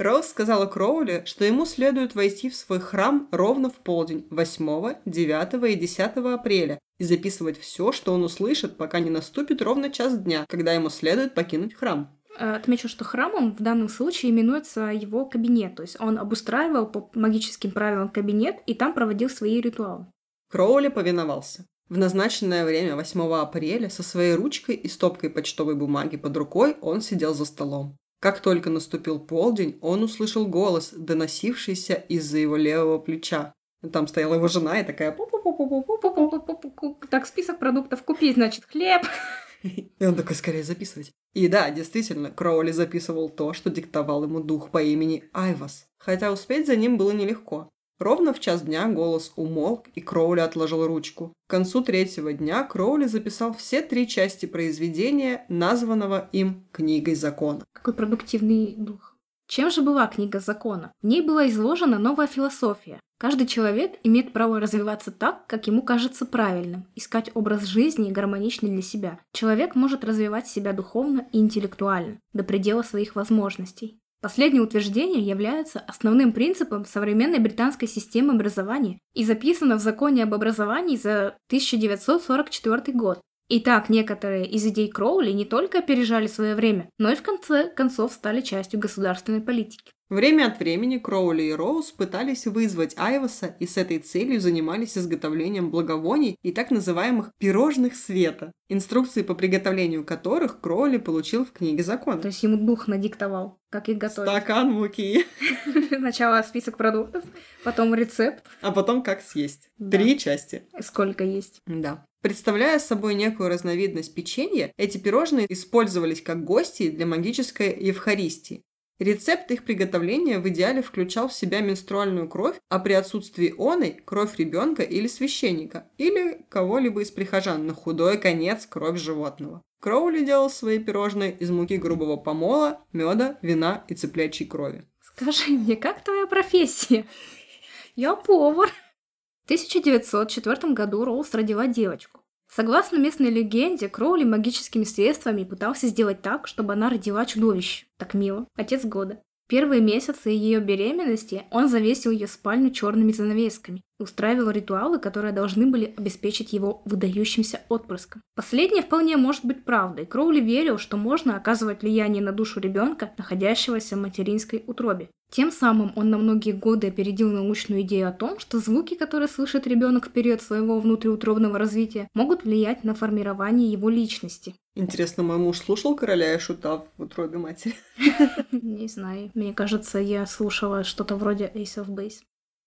A: Роуз сказала Кроули, что ему следует войти в свой храм ровно в полдень 8, 9 и 10 апреля и записывать все, что он услышит, пока не наступит ровно час дня, когда ему следует покинуть храм.
B: Э, отмечу, что храмом в данном случае именуется его кабинет, то есть он обустраивал по магическим правилам кабинет и там проводил свои ритуалы.
A: Кроули повиновался. В назначенное время 8 апреля со своей ручкой и стопкой почтовой бумаги под рукой он сидел за столом. Как только наступил полдень, он услышал голос, доносившийся из-за его левого плеча. Там стояла его жена и такая...
B: Так, список продуктов купить, значит, хлеб.
A: И он такой, скорее записывать. И да, действительно, Кроули записывал то, что диктовал ему дух по имени Айвас. Хотя успеть за ним было нелегко. Ровно в час дня голос умолк, и Кроули отложил ручку. К концу третьего дня Кроули записал все три части произведения, названного им «Книгой закона».
B: Какой продуктивный дух. Чем же была книга закона? В ней была изложена новая философия. Каждый человек имеет право развиваться так, как ему кажется правильным, искать образ жизни гармоничный для себя. Человек может развивать себя духовно и интеллектуально, до предела своих возможностей. Последнее утверждение является основным принципом современной британской системы образования и записано в законе об образовании за 1944 год. Итак, некоторые из идей Кроули не только опережали свое время, но и в конце концов стали частью государственной политики.
A: Время от времени Кроули и Роуз пытались вызвать Айваса и с этой целью занимались изготовлением благовоний и так называемых «пирожных света», инструкции по приготовлению которых Кроули получил в книге закона.
B: То есть ему дух надиктовал, как их готовить.
A: Стакан муки.
B: Сначала список продуктов, потом рецепт.
A: А потом как съесть. Три части.
B: Сколько есть.
A: Да. Представляя собой некую разновидность печенья, эти пирожные использовались как гости для магической Евхаристии. Рецепт их приготовления в идеале включал в себя менструальную кровь, а при отсутствии оной – кровь ребенка или священника, или кого-либо из прихожан, на худой конец – кровь животного. Кроули делал свои пирожные из муки грубого помола, меда, вина и цыплячьей крови.
B: Скажи мне, как твоя профессия? Я повар. В 1904 году Роуз родила девочку. Согласно местной легенде, Кроули магическими средствами пытался сделать так, чтобы она родила чудовище. Так мило. Отец года. Первые месяцы ее беременности он завесил ее спальню черными занавесками устраивал ритуалы, которые должны были обеспечить его выдающимся отпрыском. Последнее вполне может быть правдой. Кроули верил, что можно оказывать влияние на душу ребенка, находящегося в материнской утробе. Тем самым он на многие годы опередил научную идею о том, что звуки, которые слышит ребенок в период своего внутриутробного развития, могут влиять на формирование его личности.
A: Интересно, мой муж слушал короля и шута в утробе матери?
B: Не знаю. Мне кажется, я слушала что-то вроде Ace of Base.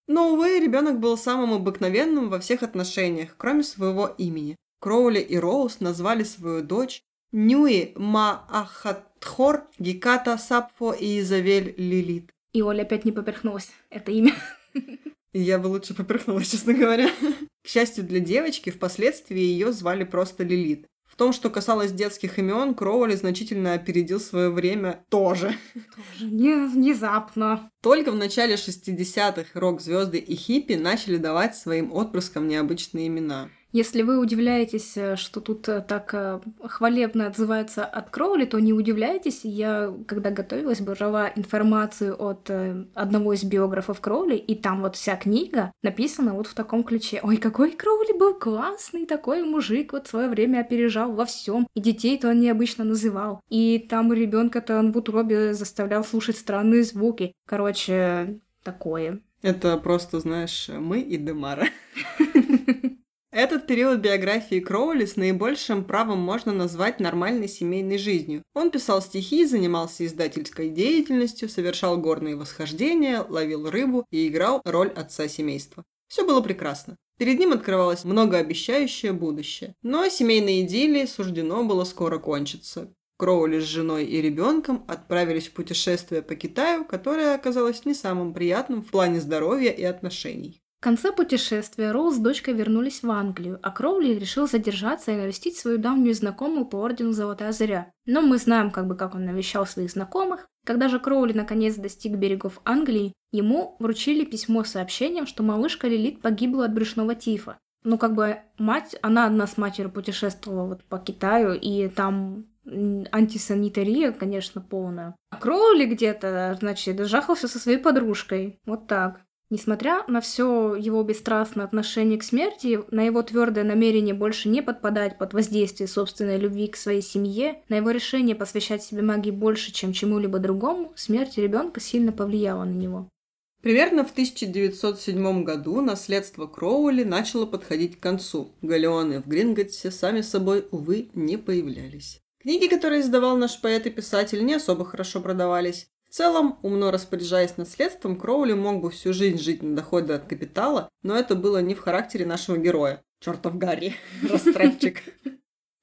A: Но, увы, ребенок был самым обыкновенным во всех отношениях, кроме своего имени. Кроули и Роуз назвали свою дочь Нюи Маахатхор Геката Сапфо и Изавель Лилит.
B: И Оля опять не поперхнулась. Это имя.
A: Я бы лучше поперхнулась, честно говоря. К счастью для девочки, впоследствии ее звали просто Лилит. В том, что касалось детских имен, Кроули значительно опередил свое время тоже.
B: Тоже не внезапно.
A: Только в начале 60-х рок-звезды и хиппи начали давать своим отпрыскам необычные имена.
B: Если вы удивляетесь, э, что тут э, так э, хвалебно отзывается от Кроули, то не удивляйтесь. Я, когда готовилась, брала информацию от одного из биографов Кроули, и там вот вся книга написана вот в таком ключе. Ой, какой Кроули был классный, такой мужик, вот свое время опережал во всем. И детей-то он необычно называл. И там ребенка-то он в утробе заставлял слушать странные звуки. Короче, такое.
A: Это просто, знаешь, мы и Демара. Этот период биографии Кроули с наибольшим правом можно назвать нормальной семейной жизнью. Он писал стихи, занимался издательской деятельностью, совершал горные восхождения, ловил рыбу и играл роль отца семейства. Все было прекрасно. Перед ним открывалось многообещающее будущее. Но семейной идиллии суждено было скоро кончиться. Кроули с женой и ребенком отправились в путешествие по Китаю, которое оказалось не самым приятным в плане здоровья и отношений.
B: Конце путешествия Роуз с дочкой вернулись в Англию, а Кроули решил задержаться и навестить свою давнюю знакомую по ордену Золотая Заря. Но мы знаем, как бы как он навещал своих знакомых. Когда же Кроули наконец достиг берегов Англии, ему вручили письмо с сообщением, что малышка Лилит погибла от брюшного тифа. Ну, как бы мать, она одна с матерью путешествовала вот по Китаю, и там антисанитария, конечно, полная. А Кроули где-то, значит, жахался со своей подружкой. Вот так. Несмотря на все его бесстрастное отношение к смерти, на его твердое намерение больше не подпадать под воздействие собственной любви к своей семье, на его решение посвящать себе магии больше, чем чему-либо другому, смерть ребенка сильно повлияла на него.
A: Примерно в 1907 году наследство Кроули начало подходить к концу. Галеоны в Гринготсе сами собой, увы, не появлялись. Книги, которые издавал наш поэт и писатель, не особо хорошо продавались. Целом, умно распоряжаясь наследством, Кроули мог бы всю жизнь жить на доходы от капитала, но это было не в характере нашего героя. Чертов Гарри, растратчик.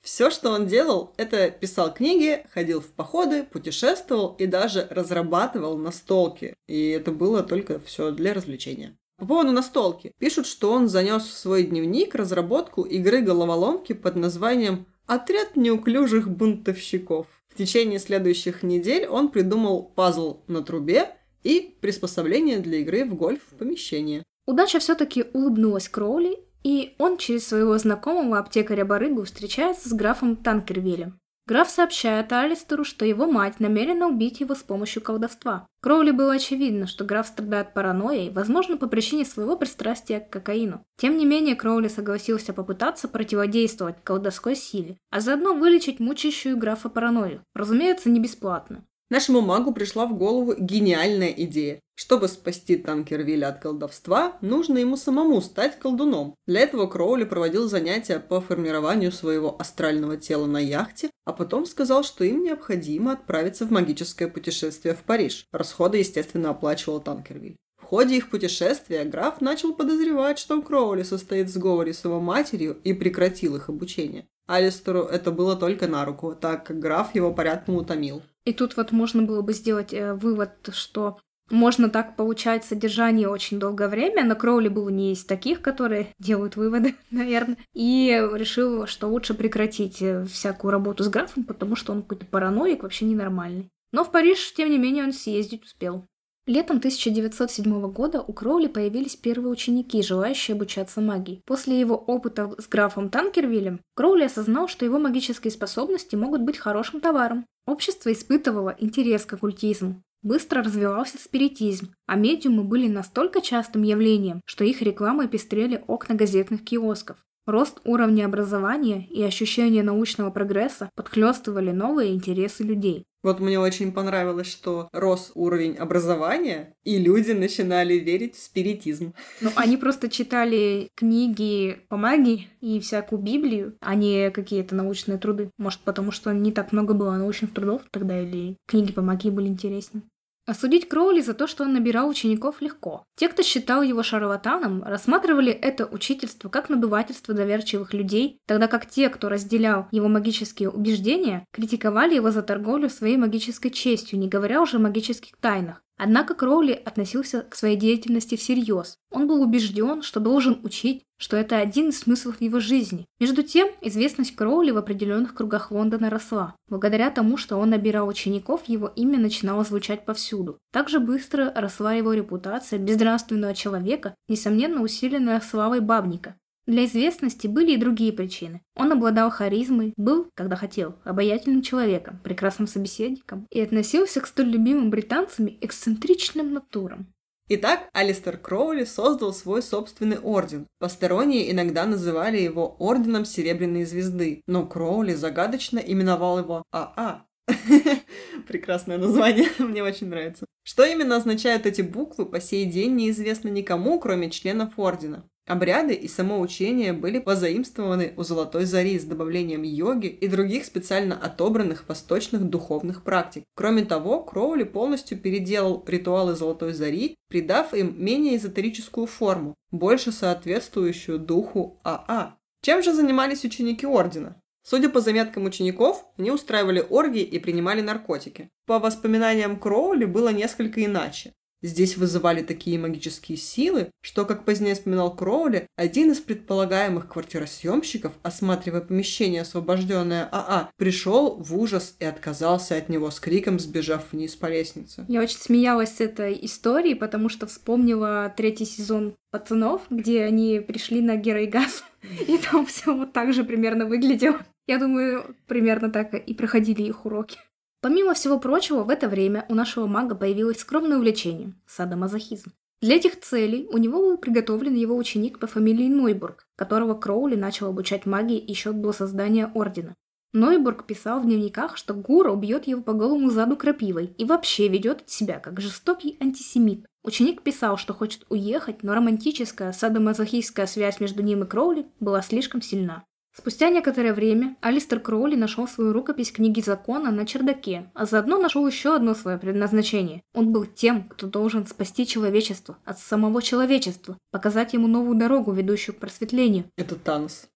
A: Все, что он делал, это писал книги, ходил в походы, путешествовал и даже разрабатывал настолки. И это было только все для развлечения. По поводу настолки. Пишут, что он занес в свой дневник разработку игры головоломки под названием «Отряд неуклюжих бунтовщиков». В течение следующих недель он придумал пазл на трубе и приспособление для игры в гольф в помещении.
B: Удача все-таки улыбнулась Кроули, и он через своего знакомого аптекаря-барыгу встречается с графом Танкервилем. Граф сообщает Алистеру, что его мать намерена убить его с помощью колдовства. Кроули было очевидно, что граф страдает паранойей, возможно, по причине своего пристрастия к кокаину. Тем не менее, Кроули согласился попытаться противодействовать колдовской силе, а заодно вылечить мучающую графа паранойю. Разумеется, не бесплатно.
A: Нашему магу пришла в голову гениальная идея. Чтобы спасти Танкервилля от колдовства, нужно ему самому стать колдуном. Для этого Кроули проводил занятия по формированию своего астрального тела на яхте, а потом сказал, что им необходимо отправиться в магическое путешествие в Париж. Расходы, естественно, оплачивал Танкервиль. В ходе их путешествия граф начал подозревать, что Кроули состоит в сговоре с его матерью и прекратил их обучение. Алистеру это было только на руку, так как граф его порядком утомил.
B: И тут вот можно было бы сделать э, вывод, что можно так получать содержание очень долгое время, но Кроули был не из таких, которые делают выводы, наверное, и решил, что лучше прекратить э, всякую работу с графом, потому что он какой-то параноик, вообще ненормальный. Но в Париж, тем не менее, он съездить успел. Летом 1907 года у Кроули появились первые ученики, желающие обучаться магии. После его опыта с графом Танкервиллем, Кроули осознал, что его магические способности могут быть хорошим товаром. Общество испытывало интерес к оккультизму. Быстро развивался спиритизм, а медиумы были настолько частым явлением, что их рекламой пестрели окна газетных киосков. Рост уровня образования и ощущение научного прогресса подхлестывали новые интересы людей.
A: Вот мне очень понравилось, что рос уровень образования, и люди начинали верить в спиритизм.
B: Ну, они просто читали книги по магии и всякую Библию, а не какие-то научные труды. Может, потому что не так много было научных трудов тогда, или книги по магии были интереснее. Осудить Кроули за то, что он набирал учеников, легко. Те, кто считал его шарлатаном, рассматривали это учительство как надувательство доверчивых людей, тогда как те, кто разделял его магические убеждения, критиковали его за торговлю своей магической честью, не говоря уже о магических тайнах. Однако Кроули относился к своей деятельности всерьез. Он был убежден, что должен учить, что это один из смыслов его жизни. Между тем, известность Кроули в определенных кругах Лондона росла. Благодаря тому, что он набирал учеников, его имя начинало звучать повсюду. Также быстро росла его репутация безнравственного человека, несомненно усиленная славой бабника. Для известности были и другие причины. Он обладал харизмой, был, когда хотел, обаятельным человеком, прекрасным собеседником и относился к столь любимым британцами эксцентричным натурам.
A: Итак, Алистер Кроули создал свой собственный орден. Посторонние иногда называли его Орденом Серебряной Звезды, но Кроули загадочно именовал его АА. Прекрасное название, мне очень нравится. Что именно означают эти буквы, по сей день неизвестно никому, кроме членов Ордена. Обряды и самоучение были позаимствованы у Золотой Зари с добавлением йоги и других специально отобранных восточных духовных практик. Кроме того, Кроули полностью переделал ритуалы Золотой Зари, придав им менее эзотерическую форму, больше соответствующую духу АА. Чем же занимались ученики Ордена? Судя по заметкам учеников, они устраивали оргии и принимали наркотики. По воспоминаниям Кроули было несколько иначе. Здесь вызывали такие магические силы, что, как позднее вспоминал Кроули, один из предполагаемых квартиросъемщиков, осматривая помещение, освобожденное АА, пришел в ужас и отказался от него с криком, сбежав вниз по лестнице.
B: Я очень смеялась с этой историей, потому что вспомнила третий сезон пацанов, где они пришли на Геройгаз, и там все вот так же примерно выглядело. Я думаю, примерно так и проходили их уроки. Помимо всего прочего, в это время у нашего мага появилось скромное увлечение – садомазохизм. Для этих целей у него был приготовлен его ученик по фамилии Нойбург, которого Кроули начал обучать магии еще до создания Ордена. Нойбург писал в дневниках, что Гура убьет его по голому заду крапивой и вообще ведет себя как жестокий антисемит. Ученик писал, что хочет уехать, но романтическая садомазохистская связь между ним и Кроули была слишком сильна. Спустя некоторое время Алистер Кроули нашел свою рукопись книги закона на чердаке, а заодно нашел еще одно свое предназначение. Он был тем, кто должен спасти человечество от самого человечества, показать ему новую дорогу, ведущую к просветлению.
A: Это Танос.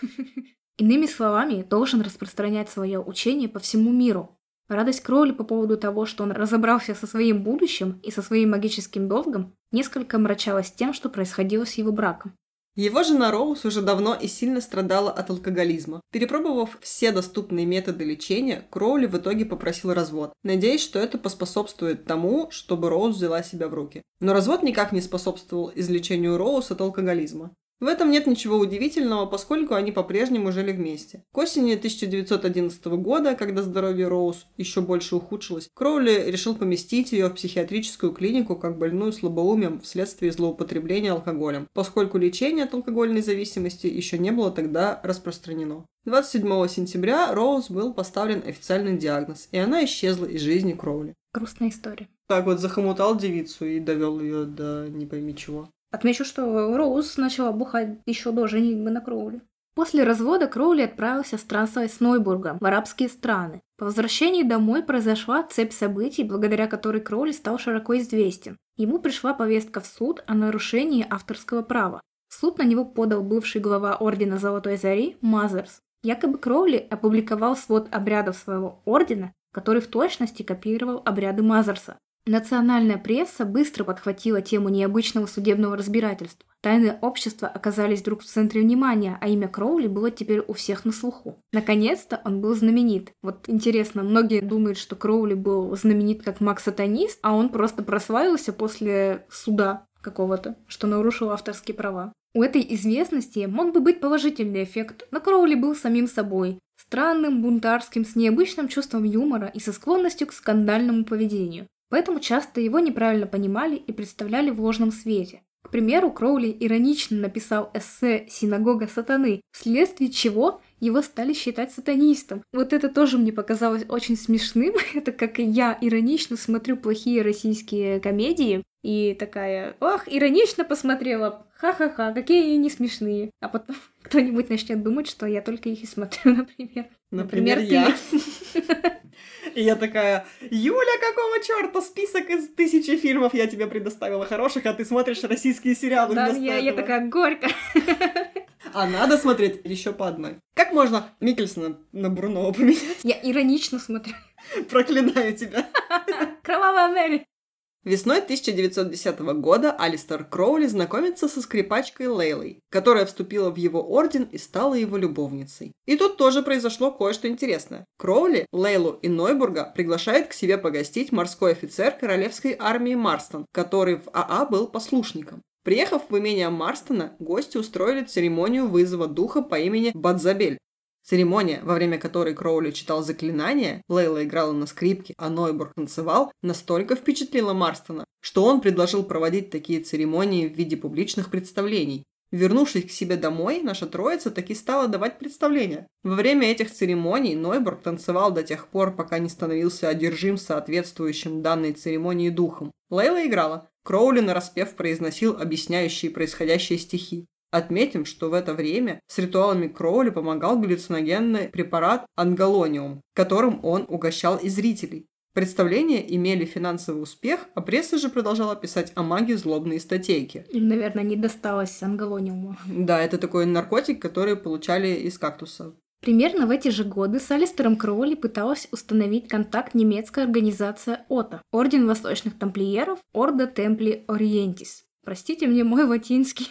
B: Иными словами, должен распространять свое учение по всему миру. Радость Кроули по поводу того, что он разобрался со своим будущим и со своим магическим долгом, несколько мрачалась тем, что происходило с его браком.
A: Его жена Роуз уже давно и сильно страдала от алкоголизма. Перепробовав все доступные методы лечения, Кроули в итоге попросил развод, надеясь, что это поспособствует тому, чтобы Роуз взяла себя в руки. Но развод никак не способствовал излечению Роуз от алкоголизма. В этом нет ничего удивительного, поскольку они по-прежнему жили вместе. К осени 1911 года, когда здоровье Роуз еще больше ухудшилось, Кроули решил поместить ее в психиатрическую клинику как больную слабоумием вследствие злоупотребления алкоголем, поскольку лечение от алкогольной зависимости еще не было тогда распространено. 27 сентября Роуз был поставлен официальный диагноз, и она исчезла из жизни Кроули.
B: Грустная история.
A: Так вот захомутал девицу и довел ее до не пойми чего.
B: Отмечу, что Роуз начала бухать еще до женитьбы на Кроули. После развода Кроули отправился странствовать с Нойбургом в арабские страны. По возвращении домой произошла цепь событий, благодаря которой Кроули стал широко известен. Ему пришла повестка в суд о нарушении авторского права. В суд на него подал бывший глава Ордена Золотой Зари Мазерс. Якобы Кроули опубликовал свод обрядов своего ордена, который в точности копировал обряды Мазерса. Национальная пресса быстро подхватила тему необычного судебного разбирательства. Тайные общества оказались вдруг в центре внимания, а имя Кроули было теперь у всех на слуху. Наконец-то он был знаменит. Вот интересно, многие думают, что Кроули был знаменит как маг-сатанист, а он просто прославился после суда какого-то, что нарушил авторские права. У этой известности мог бы быть положительный эффект, но Кроули был самим собой, странным, бунтарским, с необычным чувством юмора и со склонностью к скандальному поведению. Поэтому часто его неправильно понимали и представляли в ложном свете. К примеру, Кроули иронично написал эссе «Синагога сатаны», вследствие чего его стали считать сатанистом. Вот это тоже мне показалось очень смешным. это как я иронично смотрю плохие российские комедии, и такая, ох, иронично посмотрела, ха-ха-ха, какие они не смешные. А потом кто-нибудь начнет думать, что я только их и смотрю, например.
A: Например, например я. И я такая, Юля, какого черта, список из тысячи фильмов я тебе предоставила хороших, а ты смотришь российские сериалы
B: да, вместо я, этого. я такая, горько.
A: А надо смотреть еще по одной. Как можно Микельсона на Брунова поменять?
B: Я иронично смотрю.
A: Проклинаю тебя.
B: Кровавая Мэри.
A: Весной 1910 года Алистер Кроули знакомится со скрипачкой Лейлой, которая вступила в его орден и стала его любовницей. И тут тоже произошло кое-что интересное. Кроули, Лейлу и Нойбурга приглашает к себе погостить морской офицер королевской армии Марстон, который в АА был послушником. Приехав в имение Марстона, гости устроили церемонию вызова духа по имени Бадзабель, Церемония, во время которой Кроули читал заклинания, Лейла играла на скрипке, а Нойбург танцевал, настолько впечатлила Марстона, что он предложил проводить такие церемонии в виде публичных представлений. Вернувшись к себе домой, наша троица таки стала давать представления. Во время этих церемоний Нойбург танцевал до тех пор, пока не становился одержим соответствующим данной церемонии духом. Лейла играла. Кроули нараспев произносил объясняющие происходящие стихи. Отметим, что в это время с ритуалами Кроули помогал галлюциногенный препарат ангалониум, которым он угощал и зрителей. Представления имели финансовый успех, а пресса же продолжала писать о магии злобные статейки.
B: Им, наверное, не досталось ангалониума.
A: Да, это такой наркотик, который получали из кактуса.
B: Примерно в эти же годы с Алистером Кроули пыталась установить контакт немецкая организация ОТА, Орден Восточных Тамплиеров, Орда Темпли Ориентис. Простите мне мой латинский.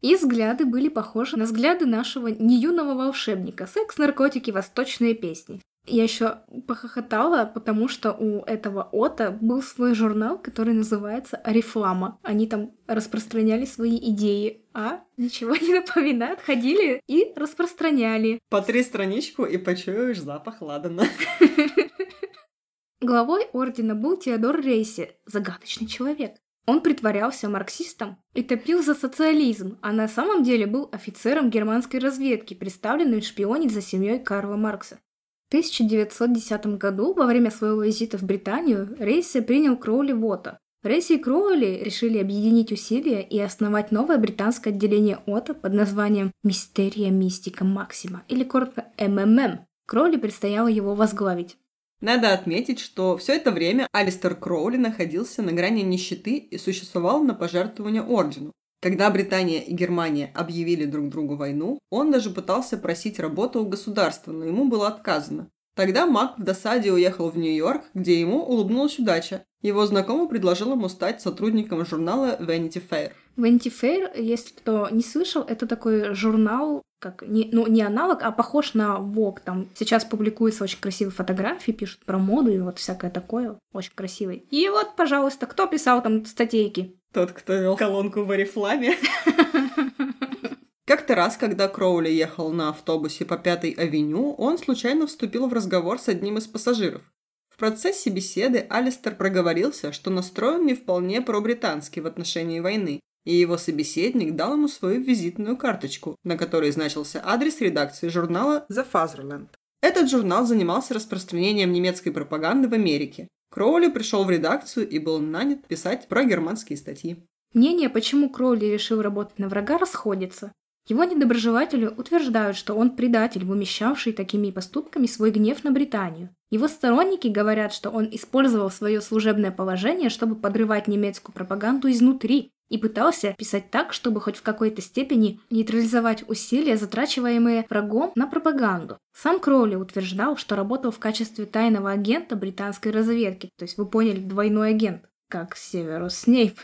B: И взгляды были похожи на взгляды нашего неюного волшебника. Секс, наркотики, восточные песни. Я еще похохотала, потому что у этого Ота был свой журнал, который называется «Арифлама». Они там распространяли свои идеи, а ничего не напоминает, ходили и распространяли.
A: По три страничку и почуешь запах ладана.
B: Главой ордена был Теодор Рейси, загадочный человек. Он притворялся марксистом и топил за социализм, а на самом деле был офицером германской разведки, представленным шпионить за семьей Карла Маркса. В 1910 году, во время своего визита в Британию, Рейси принял Кроули Вота. Рейси и Кроули решили объединить усилия и основать новое британское отделение ОТА под названием «Мистерия Мистика Максима» или коротко МММ. Кроули предстояло его возглавить.
A: Надо отметить, что все это время Алистер Кроули находился на грани нищеты и существовал на пожертвования ордену. Когда Британия и Германия объявили друг другу войну, он даже пытался просить работу у государства, но ему было отказано. Тогда Мак в досаде уехал в Нью-Йорк, где ему улыбнулась удача. Его знакомый предложил ему стать сотрудником журнала Vanity Fair.
B: Vanity Fair, если кто не слышал, это такой журнал, как не, ну, не аналог, а похож на Vogue. Там сейчас публикуются очень красивые фотографии, пишут про моду и вот всякое такое. Очень красивый. И вот, пожалуйста, кто писал там статейки?
A: Тот, кто вел колонку в Арифламе. Как-то раз, когда Кроули ехал на автобусе по Пятой авеню, он случайно вступил в разговор с одним из пассажиров. В процессе беседы Алистер проговорился, что настроен не вполне пробритански в отношении войны, и его собеседник дал ему свою визитную карточку, на которой значился адрес редакции журнала The Fatherland. Этот журнал занимался распространением немецкой пропаганды в Америке. Кроули пришел в редакцию и был нанят писать про германские статьи.
B: Мнение, почему Кроули решил работать на врага, расходится. Его недоброжелатели утверждают, что он предатель, вымещавший такими поступками свой гнев на Британию. Его сторонники говорят, что он использовал свое служебное положение, чтобы подрывать немецкую пропаганду изнутри и пытался писать так, чтобы хоть в какой-то степени нейтрализовать усилия, затрачиваемые врагом на пропаганду. Сам Кроули утверждал, что работал в качестве тайного агента британской разведки, то есть вы поняли, двойной агент, как Северус Снейп.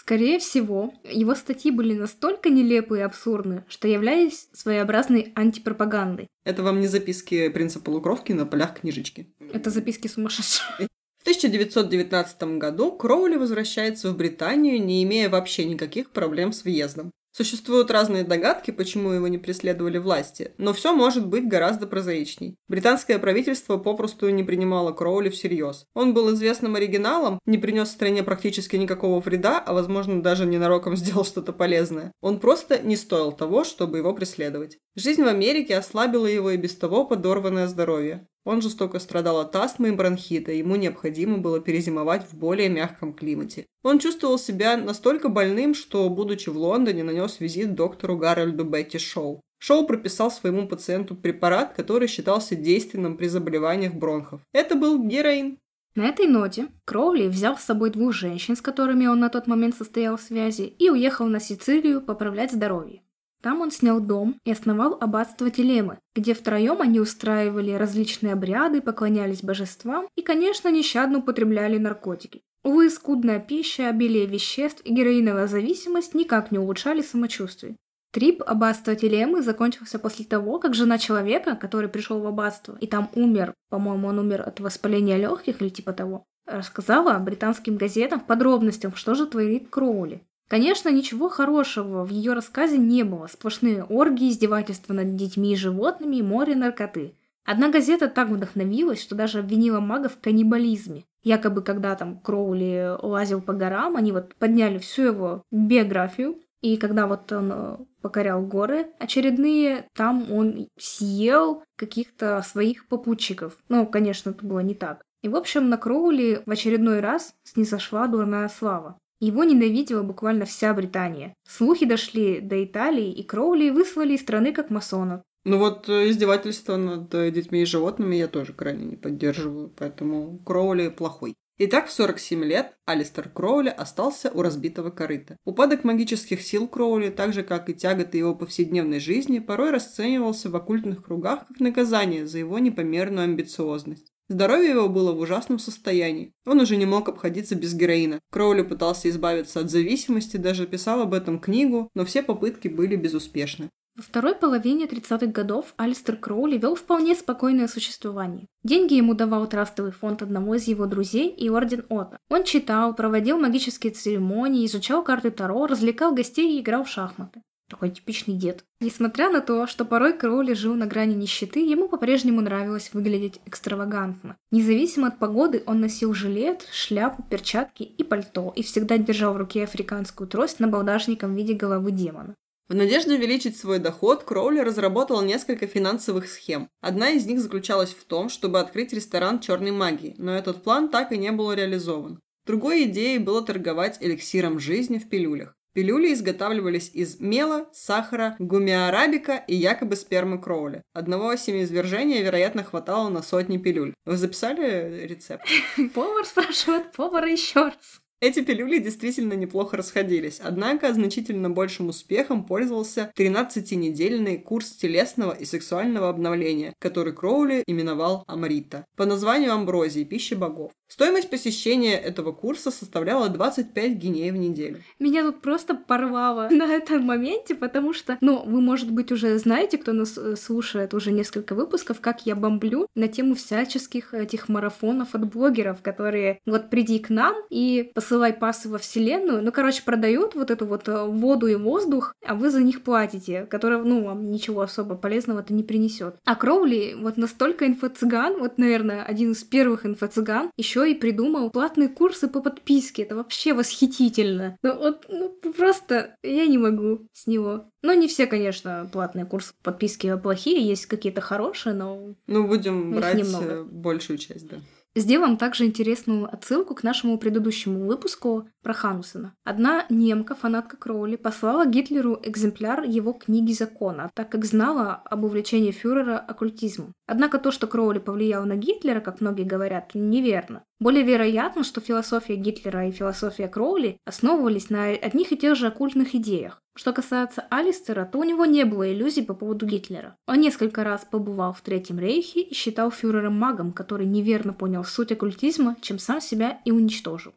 B: Скорее всего, его статьи были настолько нелепы и абсурдны, что являлись своеобразной антипропагандой.
A: Это вам не записки принца полукровки на полях книжечки.
B: Это записки сумасшедших.
A: В 1919 году Кроули возвращается в Британию, не имея вообще никаких проблем с въездом. Существуют разные догадки, почему его не преследовали власти, но все может быть гораздо прозаичней. Британское правительство попросту не принимало Кроули всерьез. Он был известным оригиналом, не принес стране практически никакого вреда, а возможно даже ненароком сделал что-то полезное. Он просто не стоил того, чтобы его преследовать. Жизнь в Америке ослабила его и без того подорванное здоровье. Он жестоко страдал от астмы и бронхита, ему необходимо было перезимовать в более мягком климате. Он чувствовал себя настолько больным, что, будучи в Лондоне, нанес визит доктору Гарольду Бетти Шоу. Шоу прописал своему пациенту препарат, который считался действенным при заболеваниях бронхов. Это был героин.
B: На этой ноте Кроули взял с собой двух женщин, с которыми он на тот момент состоял в связи, и уехал на Сицилию поправлять здоровье. Там он снял дом и основал аббатство Телемы, где втроем они устраивали различные обряды, поклонялись божествам и, конечно, нещадно употребляли наркотики. Увы, скудная пища, обилие веществ и героиновая зависимость никак не улучшали самочувствие. Трип аббатства Телемы закончился после того, как жена человека, который пришел в аббатство и там умер, по-моему, он умер от воспаления легких или типа того, рассказала британским газетам в подробностях, что же творит Кроули. Конечно, ничего хорошего в ее рассказе не было. Сплошные оргии, издевательства над детьми и животными море наркоты. Одна газета так вдохновилась, что даже обвинила мага в каннибализме. Якобы, когда там Кроули лазил по горам, они вот подняли всю его биографию, и когда вот он э, покорял горы очередные, там он съел каких-то своих попутчиков. Ну, конечно, это было не так. И, в общем, на Кроули в очередной раз снизошла дурная слава. Его ненавидела буквально вся Британия. Слухи дошли до Италии, и Кроули выслали из страны как масонов.
A: Ну вот э, издевательство над э, детьми и животными я тоже крайне не поддерживаю, поэтому Кроули плохой. Итак, в 47 лет Алистер Кроули остался у разбитого корыта. Упадок магических сил Кроули, так же как и тяготы его повседневной жизни, порой расценивался в оккультных кругах как наказание за его непомерную амбициозность. Здоровье его было в ужасном состоянии. Он уже не мог обходиться без героина. Кроули пытался избавиться от зависимости, даже писал об этом книгу, но все попытки были безуспешны.
B: Во второй половине 30-х годов Алистер Кроули вел вполне спокойное существование. Деньги ему давал трастовый фонд одного из его друзей и орден Ота. Он читал, проводил магические церемонии, изучал карты Таро, развлекал гостей и играл в шахматы. Такой типичный дед. Несмотря на то, что порой Кроули жил на грани нищеты, ему по-прежнему нравилось выглядеть экстравагантно. Независимо от погоды, он носил жилет, шляпу, перчатки и пальто, и всегда держал в руке африканскую трость на балдашником в виде головы демона.
A: В надежде увеличить свой доход, Кроули разработал несколько финансовых схем. Одна из них заключалась в том, чтобы открыть ресторан черной магии, но этот план так и не был реализован. Другой идеей было торговать эликсиром жизни в пилюлях. Пилюли изготавливались из мела, сахара, гумиарабика и якобы спермы Кроули. Одного семиизвержения, вероятно, хватало на сотни пилюль. Вы записали рецепт?
B: Повар спрашивает повара еще раз.
A: Эти пилюли действительно неплохо расходились, однако значительно большим успехом пользовался 13-недельный курс телесного и сексуального обновления, который Кроули именовал Амрита, по названию амброзии, пищи богов. Стоимость посещения этого курса составляла 25 гиней в неделю.
B: Меня тут просто порвало на этом моменте, потому что, ну, вы, может быть, уже знаете, кто нас э, слушает уже несколько выпусков, как я бомблю на тему всяческих этих марафонов от блогеров, которые вот приди к нам и посылай пасы во вселенную. Ну, короче, продают вот эту вот э, воду и воздух, а вы за них платите, которая, ну, вам ничего особо полезного это не принесет. А Кроули вот настолько инфо-цыган, вот, наверное, один из первых инфо-цыган, еще еще и придумал платные курсы по подписке. Это вообще восхитительно. Ну вот ну, просто я не могу с него. Но не все, конечно, платные курсы по подписке плохие, есть какие-то хорошие, но...
A: Ну, будем брать немного. большую часть, да.
B: Сделаем также интересную отсылку к нашему предыдущему выпуску про Ханусена. Одна немка, фанатка Кроули, послала Гитлеру экземпляр его книги закона, так как знала об увлечении фюрера оккультизмом. Однако то, что Кроули повлиял на Гитлера, как многие говорят, неверно. Более вероятно, что философия Гитлера и философия Кроули основывались на одних и тех же оккультных идеях. Что касается Алистера, то у него не было иллюзий по поводу Гитлера. Он несколько раз побывал в Третьем Рейхе и считал фюрером магом, который неверно понял суть оккультизма, чем сам себя и уничтожил.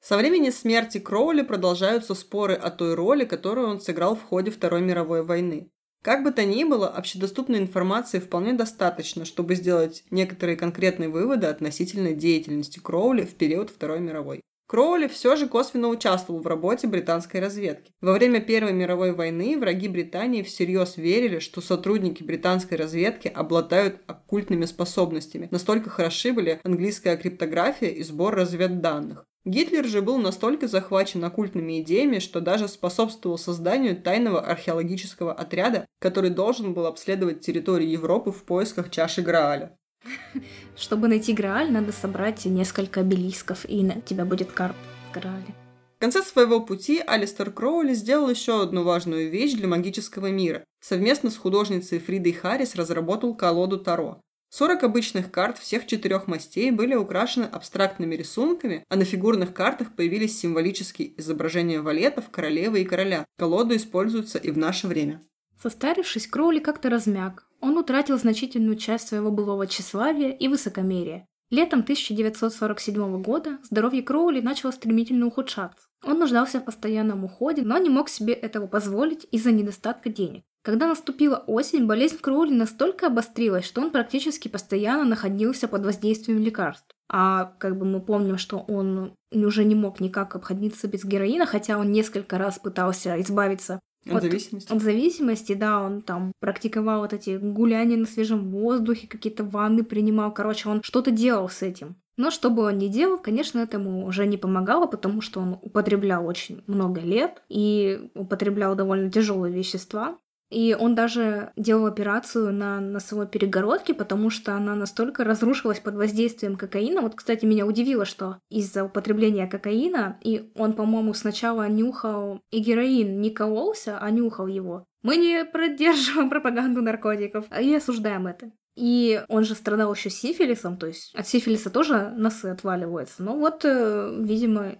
A: Со времени смерти Кроули продолжаются споры о той роли, которую он сыграл в ходе Второй мировой войны. Как бы то ни было, общедоступной информации вполне достаточно, чтобы сделать некоторые конкретные выводы относительно деятельности Кроули в период Второй мировой. Кроули все же косвенно участвовал в работе британской разведки. Во время Первой мировой войны враги Британии всерьез верили, что сотрудники британской разведки обладают оккультными способностями. Настолько хороши были английская криптография и сбор разведданных. Гитлер же был настолько захвачен оккультными идеями, что даже способствовал созданию тайного археологического отряда, который должен был обследовать территорию Европы в поисках чаши Грааля.
B: Чтобы найти Грааль, надо собрать несколько обелисков, и на тебя будет карта Грааля.
A: В конце своего пути Алистер Кроули сделал еще одну важную вещь для магического мира. Совместно с художницей Фридой Харрис разработал колоду Таро. 40 обычных карт всех четырех мастей были украшены абстрактными рисунками, а на фигурных картах появились символические изображения валетов, королевы и короля. Колода используется и в наше время.
B: Состарившись, Кроули как-то размяк. Он утратил значительную часть своего былого тщеславия и высокомерия. Летом 1947 года здоровье Кроули начало стремительно ухудшаться. Он нуждался в постоянном уходе, но не мог себе этого позволить из-за недостатка денег. Когда наступила осень, болезнь Кроули настолько обострилась, что он практически постоянно находился под воздействием лекарств. А как бы мы помним, что он уже не мог никак обходиться без героина, хотя он несколько раз пытался избавиться
A: от, от зависимости.
B: От зависимости, да, он там практиковал вот эти гуляния на свежем воздухе, какие-то ванны принимал. Короче, он что-то делал с этим. Но что бы он ни делал, конечно, этому уже не помогало, потому что он употреблял очень много лет и употреблял довольно тяжелые вещества. И он даже делал операцию на носовой перегородке, потому что она настолько разрушилась под воздействием кокаина. Вот, кстати, меня удивило, что из-за употребления кокаина, и он, по-моему, сначала нюхал и героин не кололся, а нюхал его. Мы не поддерживаем пропаганду наркотиков и осуждаем это. И он же страдал еще сифилисом, то есть от сифилиса тоже носы отваливаются. Но вот, э, видимо,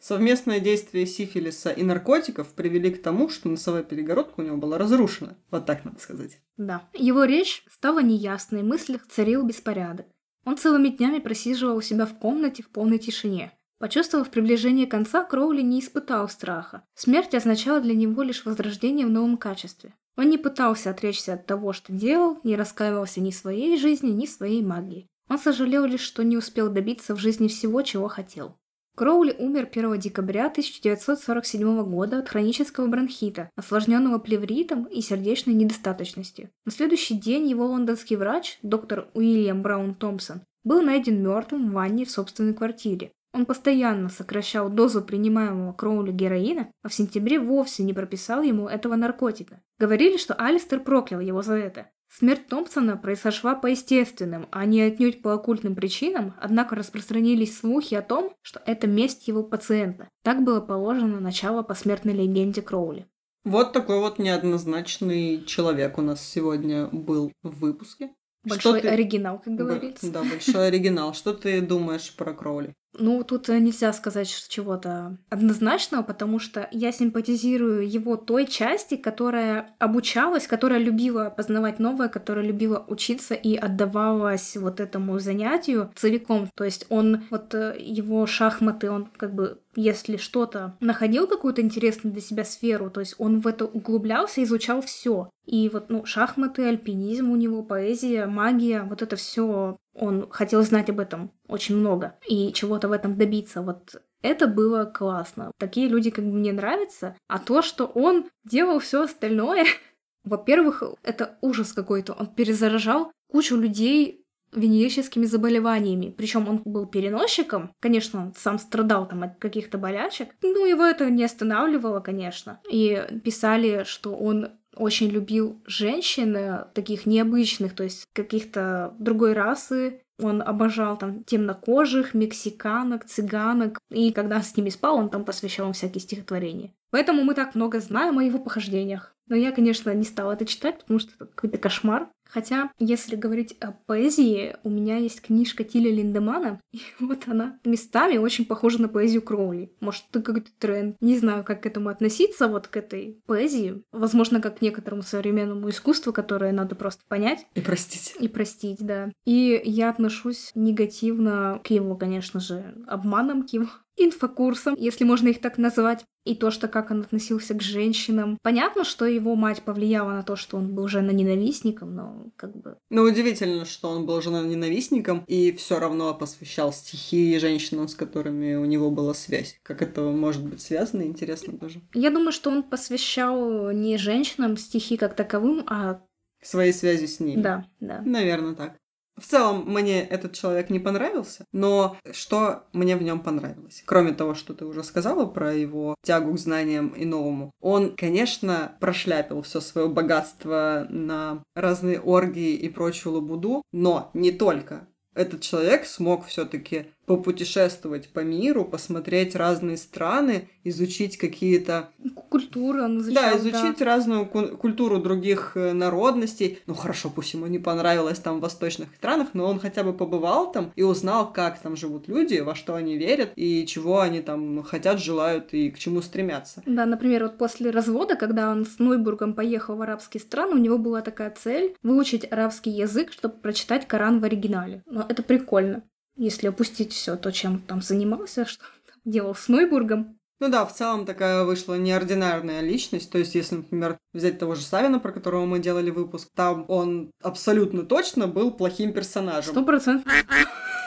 A: Совместное действие сифилиса и наркотиков привели к тому, что носовая перегородка у него была разрушена. Вот так надо сказать.
B: Да. Его речь стала неясной, в мыслях царил беспорядок. Он целыми днями просиживал у себя в комнате в полной тишине. Почувствовав приближение конца, Кроули не испытал страха. Смерть означала для него лишь возрождение в новом качестве. Он не пытался отречься от того, что делал, не раскаивался ни своей жизни, ни своей магии. Он сожалел лишь, что не успел добиться в жизни всего, чего хотел. Кроули умер 1 декабря 1947 года от хронического бронхита, осложненного плевритом и сердечной недостаточностью. На следующий день его лондонский врач, доктор Уильям Браун Томпсон, был найден мертвым в ванне в собственной квартире. Он постоянно сокращал дозу принимаемого Кроули героина, а в сентябре вовсе не прописал ему этого наркотика. Говорили, что Алистер проклял его за это. Смерть Томпсона произошла по естественным, а не отнюдь по оккультным причинам, однако распространились слухи о том, что это месть его пациента. Так было положено начало посмертной легенде Кроули.
A: Вот такой вот неоднозначный человек у нас сегодня был в выпуске.
B: Большой ты... оригинал, как говорится.
A: Да, большой оригинал. Что ты думаешь про Кроули?
B: Ну, тут э, нельзя сказать чего-то однозначного, потому что я симпатизирую его той части, которая обучалась, которая любила познавать новое, которая любила учиться и отдавалась вот этому занятию целиком. То есть он, вот э, его шахматы, он как бы если что-то находил какую-то интересную для себя сферу, то есть он в это углублялся, изучал все. И вот, ну, шахматы, альпинизм у него, поэзия, магия, вот это все он хотел знать об этом очень много и чего-то в этом добиться. Вот это было классно. Такие люди как бы мне нравятся. А то, что он делал все остальное, во-первых, это ужас какой-то. Он перезаражал кучу людей венерическими заболеваниями. Причем он был переносчиком. Конечно, он сам страдал там от каких-то болячек. Ну, его это не останавливало, конечно. И писали, что он очень любил женщин э, таких необычных, то есть каких-то другой расы. Он обожал там темнокожих, мексиканок, цыганок. И когда с ними спал, он там посвящал им всякие стихотворения. Поэтому мы так много знаем о его похождениях. Но я, конечно, не стала это читать, потому что это какой-то кошмар. Хотя, если говорить о поэзии, у меня есть книжка Тиля Линдемана, и вот она местами очень похожа на поэзию Кроули. Может, это какой-то тренд. Не знаю, как к этому относиться, вот к этой поэзии. Возможно, как к некоторому современному искусству, которое надо просто понять.
A: И простить.
B: И простить, да. И я отношусь негативно к его, конечно же, обманам, к его инфокурсом, если можно их так назвать, и то, что как он относился к женщинам. Понятно, что его мать повлияла на то, что он был жена-ненавистником, но как бы...
A: Но удивительно, что он был жена-ненавистником и все равно посвящал стихи женщинам, с которыми у него была связь. Как это может быть связано, интересно тоже.
B: Я думаю, что он посвящал не женщинам стихи как таковым, а
A: Своей связи с ними.
B: Да, да.
A: Наверное, так. В целом, мне этот человек не понравился, но что мне в нем понравилось? Кроме того, что ты уже сказала про его тягу к знаниям и новому, он, конечно, прошляпил все свое богатство на разные оргии и прочую лабуду, но не только. Этот человек смог все-таки попутешествовать по миру, посмотреть разные страны, изучить какие-то...
B: Культуры он изучал,
A: Да, изучить да. разную культуру других э, народностей. Ну хорошо, пусть ему не понравилось там в восточных странах, но он хотя бы побывал там и узнал, как там живут люди, во что они верят и чего они там хотят, желают и к чему стремятся.
B: Да, например, вот после развода, когда он с Нойбургом поехал в арабские страны, у него была такая цель выучить арабский язык, чтобы прочитать Коран в оригинале. Но это прикольно если опустить все то, чем там занимался, что делал с Нойбургом.
A: Ну да, в целом такая вышла неординарная личность. То есть, если, например, взять того же Савина, про которого мы делали выпуск, там он абсолютно точно был плохим персонажем.
B: Сто процентов.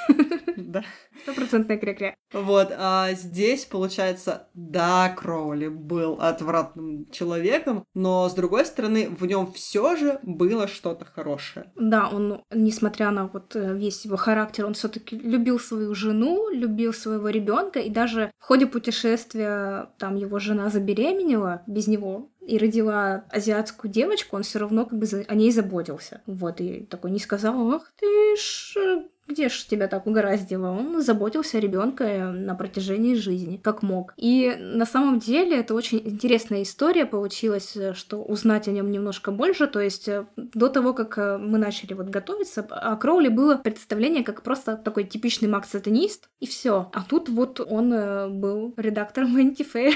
A: Да.
B: Стопроцентная кря-кря.
A: Вот, а здесь, получается, да, Кроули был отвратным человеком, но, с другой стороны, в нем все же было что-то хорошее.
B: Да, он, несмотря на вот э, весь его характер, он все таки любил свою жену, любил своего ребенка, и даже в ходе путешествия там его жена забеременела без него, и родила азиатскую девочку, он все равно как бы о ней заботился. Вот, и такой не сказал, ах ты ж где ж тебя так угораздило? Он заботился о ребенке на протяжении жизни, как мог. И на самом деле это очень интересная история получилась, что узнать о нем немножко больше. То есть э, до того, как э, мы начали вот готовиться, о Кроули было представление как просто такой типичный макс-сатанист, и все. А тут вот он э, был редактором Fair,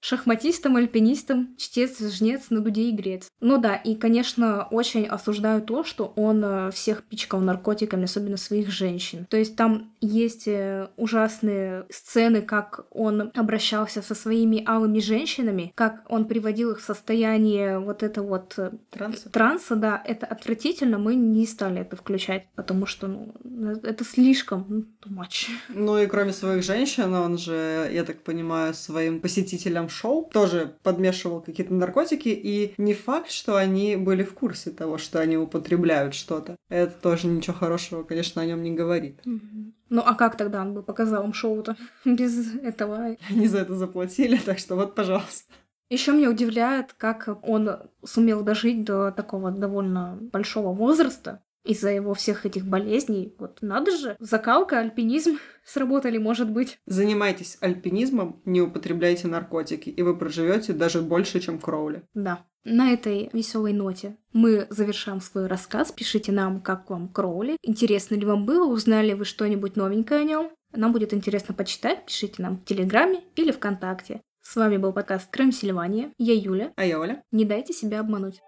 B: шахматистом, альпинистом, чтец, жнец, на дуде и грец. Ну да, и, конечно, очень осуждаю то, что он всех пичкал наркотиками, особенно особенно своих женщин. То есть там есть э, ужасные сцены, как он обращался со своими алыми женщинами, как он приводил их в состояние вот это вот
A: э, транса.
B: транса, да, это отвратительно, мы не стали это включать, потому что ну, это слишком ну, too much.
A: Ну и кроме своих женщин, он же, я так понимаю, своим посетителям шоу тоже подмешивал какие-то наркотики, и не факт, что они были в курсе того, что они употребляют что-то. Это тоже ничего хорошего, конечно, о нем не говорит.
B: Ну а как тогда он бы показал им шоу-то без этого?
A: Они за это заплатили, так что вот, пожалуйста.
B: Еще меня удивляет, как он сумел дожить до такого довольно большого возраста из-за его всех этих болезней. Вот надо же, закалка, альпинизм сработали, может быть.
A: Занимайтесь альпинизмом, не употребляйте наркотики, и вы проживете даже больше, чем Кроули.
B: Да. На этой веселой ноте мы завершаем свой рассказ. Пишите нам, как вам Кроули. Интересно ли вам было, узнали вы что-нибудь новенькое о нем. Нам будет интересно почитать. Пишите нам в Телеграме или ВКонтакте. С вами был подкаст Крым Сильвания. Я Юля.
A: А я Оля.
B: Не дайте себя обмануть.